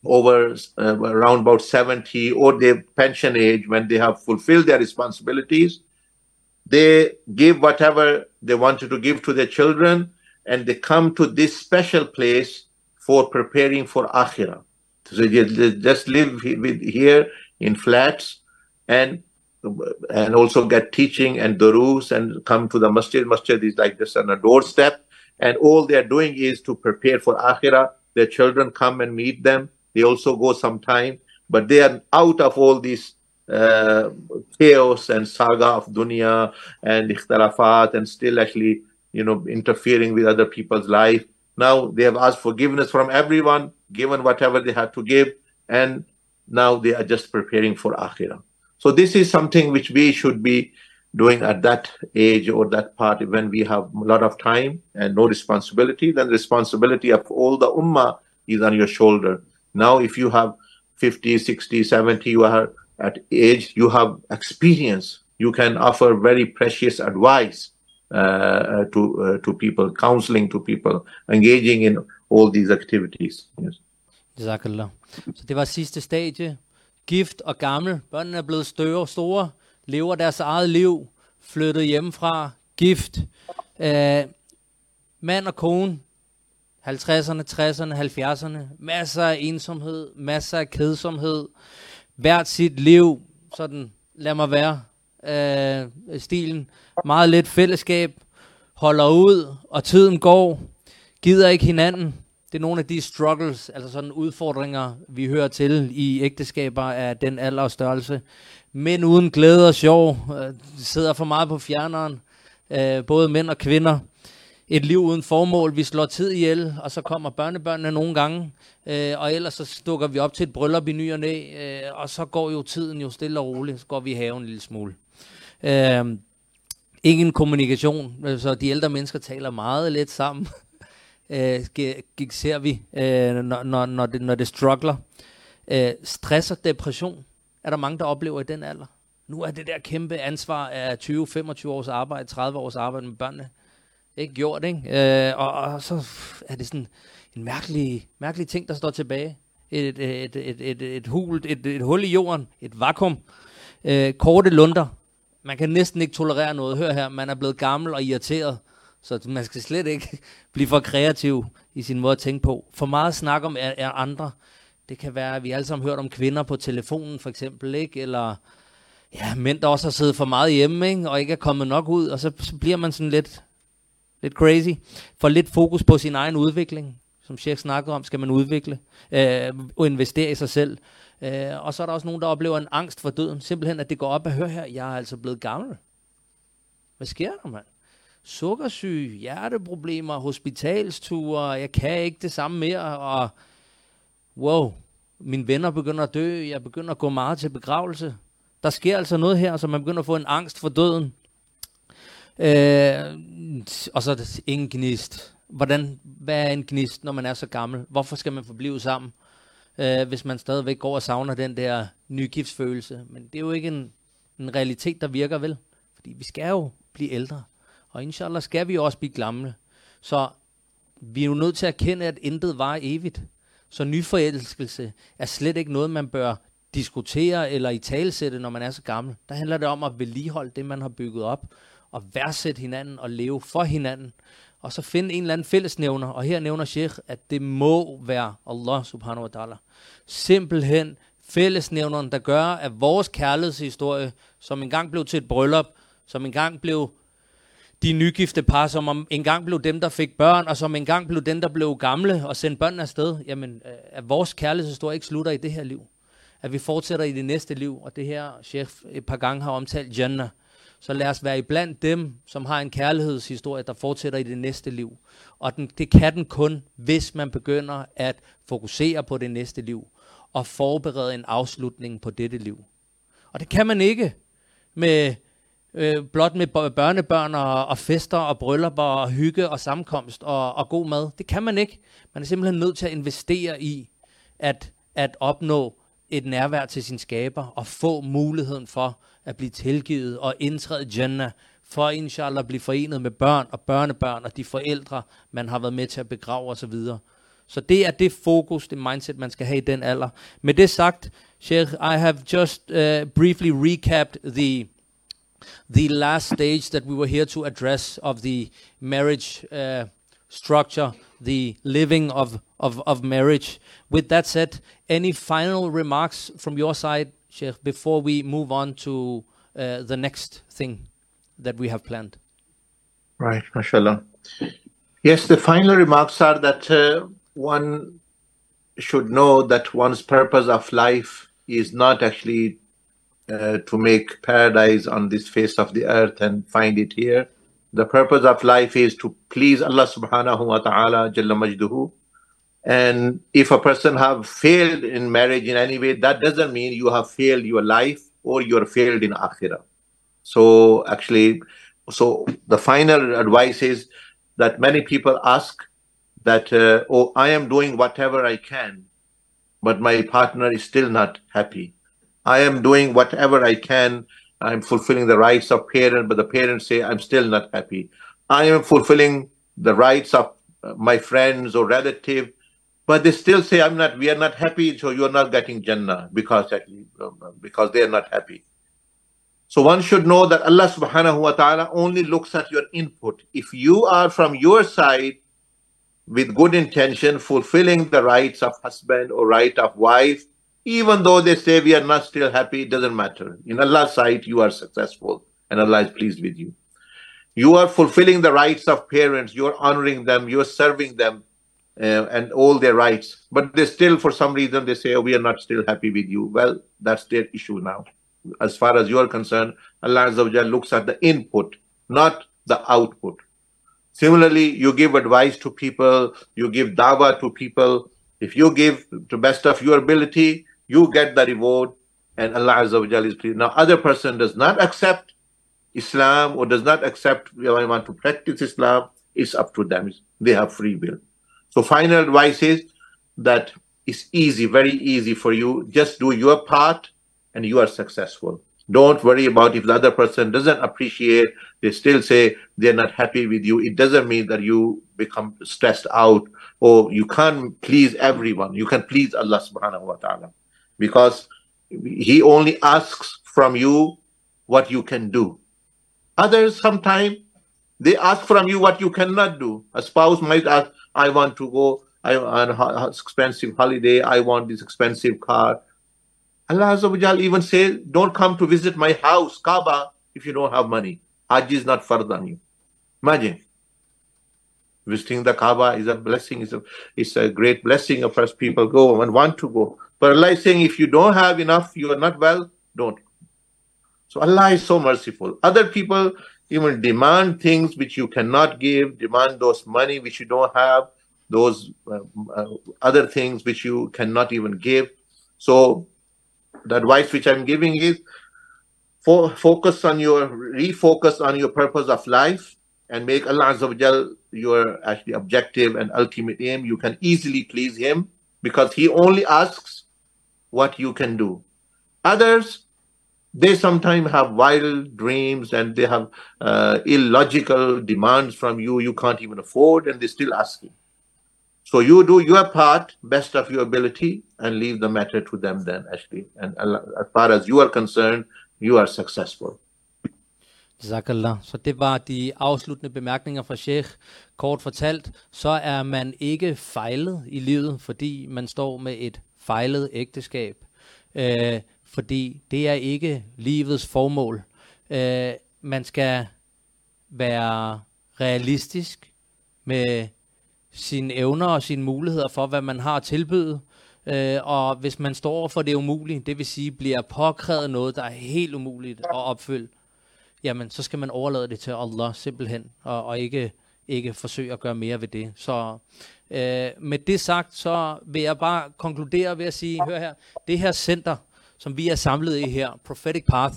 over uh, around about 70 or their pension age when they have fulfilled their responsibilities they give whatever they wanted to give to their children and they come to this special place for preparing for akhirah. So they just live here in flats and and also get teaching and durus and come to the masjid. Masjid is like just on a doorstep and all they're doing is to prepare for akhirah. Their children come and meet them they also go sometime but they are out of all these uh, chaos and saga of dunya and ikhtilafat and still actually you know interfering with other people's life. Now they have asked forgiveness from everyone given whatever they had to give and now they are just preparing for akhirah. So this is something which we should be doing at that age or that part when we have a lot of time and no responsibility. Then responsibility of all the ummah is on your shoulder now if you have 50 60 70 you are at age you have experience you can offer very precious advice uh, uh, to uh, to people counseling to people engaging in all these activities yes Jazakallah. Så det var sidste stadie. Gift og gammel. Børnene er blevet større, store, lever deres eget liv, flyttet hjemmefra, gift. Uh, mand og kone, 50'erne, 60'erne, 70'erne. Masser af ensomhed, masser af kedsomhed. Hvert sit liv, sådan lad mig være, øh, stilen. Meget lidt fællesskab, holder ud, og tiden går, gider ikke hinanden. Det er nogle af de struggles, altså sådan udfordringer, vi hører til i ægteskaber af den alder og størrelse. Men uden glæde og sjov, øh, sidder for meget på fjerneren, øh, både mænd og kvinder et liv uden formål. Vi slår tid ihjel, og så kommer børnebørnene nogle gange, øh, og ellers så dukker vi op til et bryllup i ny og næ, øh, og så går jo tiden jo stille og roligt, så går vi i haven en lille smule. Øh, ingen kommunikation, øh, så de ældre mennesker taler meget lidt sammen, (laughs) øh, ser vi, øh, når, når, når, det, når det struggler. Øh, stress og depression er der mange, der oplever i den alder. Nu er det der kæmpe ansvar af 20-25 års arbejde, 30 års arbejde med børnene, ikke gjort, ikke? Øh, og, og så er det sådan en mærkelig, mærkelig ting, der står tilbage. Et, et, et, et, et, hul, et, et hul i jorden, et vakuum, øh, korte lunder. Man kan næsten ikke tolerere noget. Hør her, man er blevet gammel og irriteret, så man skal slet ikke (laughs) blive for kreativ i sin måde at tænke på. For meget snak om er, er andre. Det kan være, at vi alle sammen hørt om kvinder på telefonen for eksempel, ikke? Eller ja, mænd, der også har siddet for meget hjemme, ikke? og ikke er kommet nok ud, og så, så bliver man sådan lidt lidt crazy, for lidt fokus på sin egen udvikling, som Sheikh snakkede om, skal man udvikle øh, og investere i sig selv. Øh, og så er der også nogen, der oplever en angst for døden, simpelthen at det går op og hør her, jeg er altså blevet gammel. Hvad sker der, mand? Sukkersyge, hjerteproblemer, hospitalsture, jeg kan ikke det samme mere, og wow, mine venner begynder at dø, jeg begynder at gå meget til begravelse. Der sker altså noget her, så man begynder at få en angst for døden. Øh, og så er ingen gnist. Hvordan, hvad er en gnist, når man er så gammel? Hvorfor skal man forblive sammen, øh, hvis man stadigvæk går og savner den der nygiftsfølelse? Men det er jo ikke en, en realitet, der virker vel. Fordi vi skal jo blive ældre. Og inshallah skal vi jo også blive gamle. Så vi er jo nødt til at erkende, at intet var evigt. Så nyforelskelse er slet ikke noget, man bør diskutere eller i talsætte, når man er så gammel. Der handler det om at vedligeholde det, man har bygget op at værdsætte hinanden og leve for hinanden. Og så finde en eller anden fællesnævner. Og her nævner Sheikh, at det må være Allah subhanahu wa ta'ala. Simpelthen fællesnævneren, der gør, at vores kærlighedshistorie, som engang blev til et bryllup, som engang blev de nygifte par, som engang blev dem, der fik børn, og som engang blev dem, der blev gamle og sendte børnene afsted, jamen, øh, at vores kærlighedshistorie ikke slutter i det her liv. At vi fortsætter i det næste liv, og det her, Sheikh et par gange har omtalt Jannah, så lad os være iblandt dem, som har en kærlighedshistorie, der fortsætter i det næste liv. Og den, det kan den kun, hvis man begynder at fokusere på det næste liv, og forberede en afslutning på dette liv. Og det kan man ikke med øh, blot med børnebørn og, og fester og bryllupper og hygge og sammenkomst og, og god mad. Det kan man ikke. Man er simpelthen nødt til at investere i at, at opnå et nærvær til sin skaber og få muligheden for at blive tilgivet og indtræde Jannah, for inshallah at blive forenet med børn og børnebørn og de forældre, man har været med til at begrave osv. Så det er det fokus, det mindset, man skal have i den alder. Med det sagt, Sheikh, I have just uh, briefly recapped the the last stage that we were here to address of the marriage uh, structure, the living of, of, of marriage. With that said, any final remarks from your side, Sheikh, before we move on to uh, the next thing that we have planned? Right, mashallah. Yes, the final remarks are that uh, one should know that one's purpose of life is not actually uh, to make paradise on this face of the earth and find it here. The purpose of life is to please Allah subhanahu wa ta'ala jalla majduhu. And if a person have failed in marriage in any way, that doesn't mean you have failed your life or you're failed in akhirah. So actually, so the final advice is that many people ask that, uh, oh, I am doing whatever I can, but my partner is still not happy. I am doing whatever I can. I'm fulfilling the rights of parent, but the parents say I'm still not happy. I am fulfilling the rights of my friends or relative, but they still say I'm not. We are not happy, so you are not getting Jannah because um, because they are not happy. So one should know that Allah subhanahu wa ta'ala only looks at your input. If you are from your side with good intention, fulfilling the rights of husband or right of wife, even though they say we are not still happy, it doesn't matter. In Allah's sight, you are successful and Allah is pleased with you. You are fulfilling the rights of parents, you're honoring them, you're serving them uh, and all their rights. But they still, for some reason, they say, oh, we are not still happy with you. Well, that's their issue now. As far as you are concerned, Allah looks at the input, not the output. Similarly, you give advice to people, you give dawah to people. If you give to best of your ability, you get the reward, and Allah Azza wa is pleased. Now, other person does not accept Islam or does not accept, I want to practice Islam, it's up to them. They have free will. So, final advice is that it's easy, very easy for you. Just do your part and you are successful. Don't worry about if the other person doesn't appreciate, they still say they're not happy with you. It doesn't mean that you become stressed out or you can't please everyone. You can please Allah subhanahu wa ta'ala because He only asks from you what you can do. Others sometimes they ask from you what you cannot do. A spouse might ask, I want to go I, on an expensive holiday, I want this expensive car Allah Azza even says, don't come to visit my house, Kaaba, if you don't have money. Hajj is not fard on you. Imagine. Visiting the Kaaba is a blessing, it's a, it's a great blessing of us people go and want to go. But Allah is saying, if you don't have enough, you are not well, don't. So Allah is so merciful. Other people even demand things which you cannot give, demand those money which you don't have, those uh, uh, other things which you cannot even give. So the advice which I'm giving is fo- focus on your refocus on your purpose of life and make Allah Azza your actually objective and ultimate aim. You can easily please Him because He only asks what you can do. Others, they sometimes have wild dreams and they have uh, illogical demands from you you can't even afford, and they still asking. So you do your part, best of your ability, and leave the matter to them then, actually. And as far as you are concerned, you are successful. Jazakallah. Så det var de afsluttende bemærkninger fra Sheikh. Kort fortalt, så er man ikke fejlet i livet, fordi man står med et fejlet ægteskab. Øh, fordi det er ikke livets formål. Øh, man skal være realistisk med sine evner og sine muligheder for, hvad man har at tilbyde. Øh, og hvis man står for det umulige, det vil sige bliver påkrævet noget, der er helt umuligt at opfylde, jamen så skal man overlade det til Allah simpelthen, og, og ikke, ikke forsøge at gøre mere ved det. Så øh, med det sagt, så vil jeg bare konkludere ved at sige, hør her, det her center, som vi er samlet i her, Prophetic Path,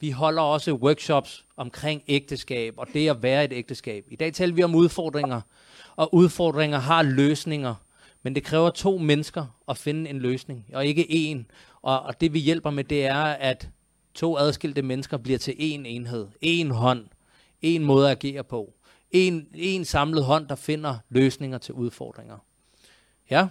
Vi holder også workshops omkring ægteskab og det at være et ægteskab. I dag taler vi om udfordringer, og udfordringer har løsninger, men det kræver to mennesker at finde en løsning, og ikke én. Og, og det vi hjælper med, det er, at to adskilte mennesker bliver til én enhed, én hånd, én måde at agere på. En, en samlet hånd, der finder løsninger til udfordringer. Ja,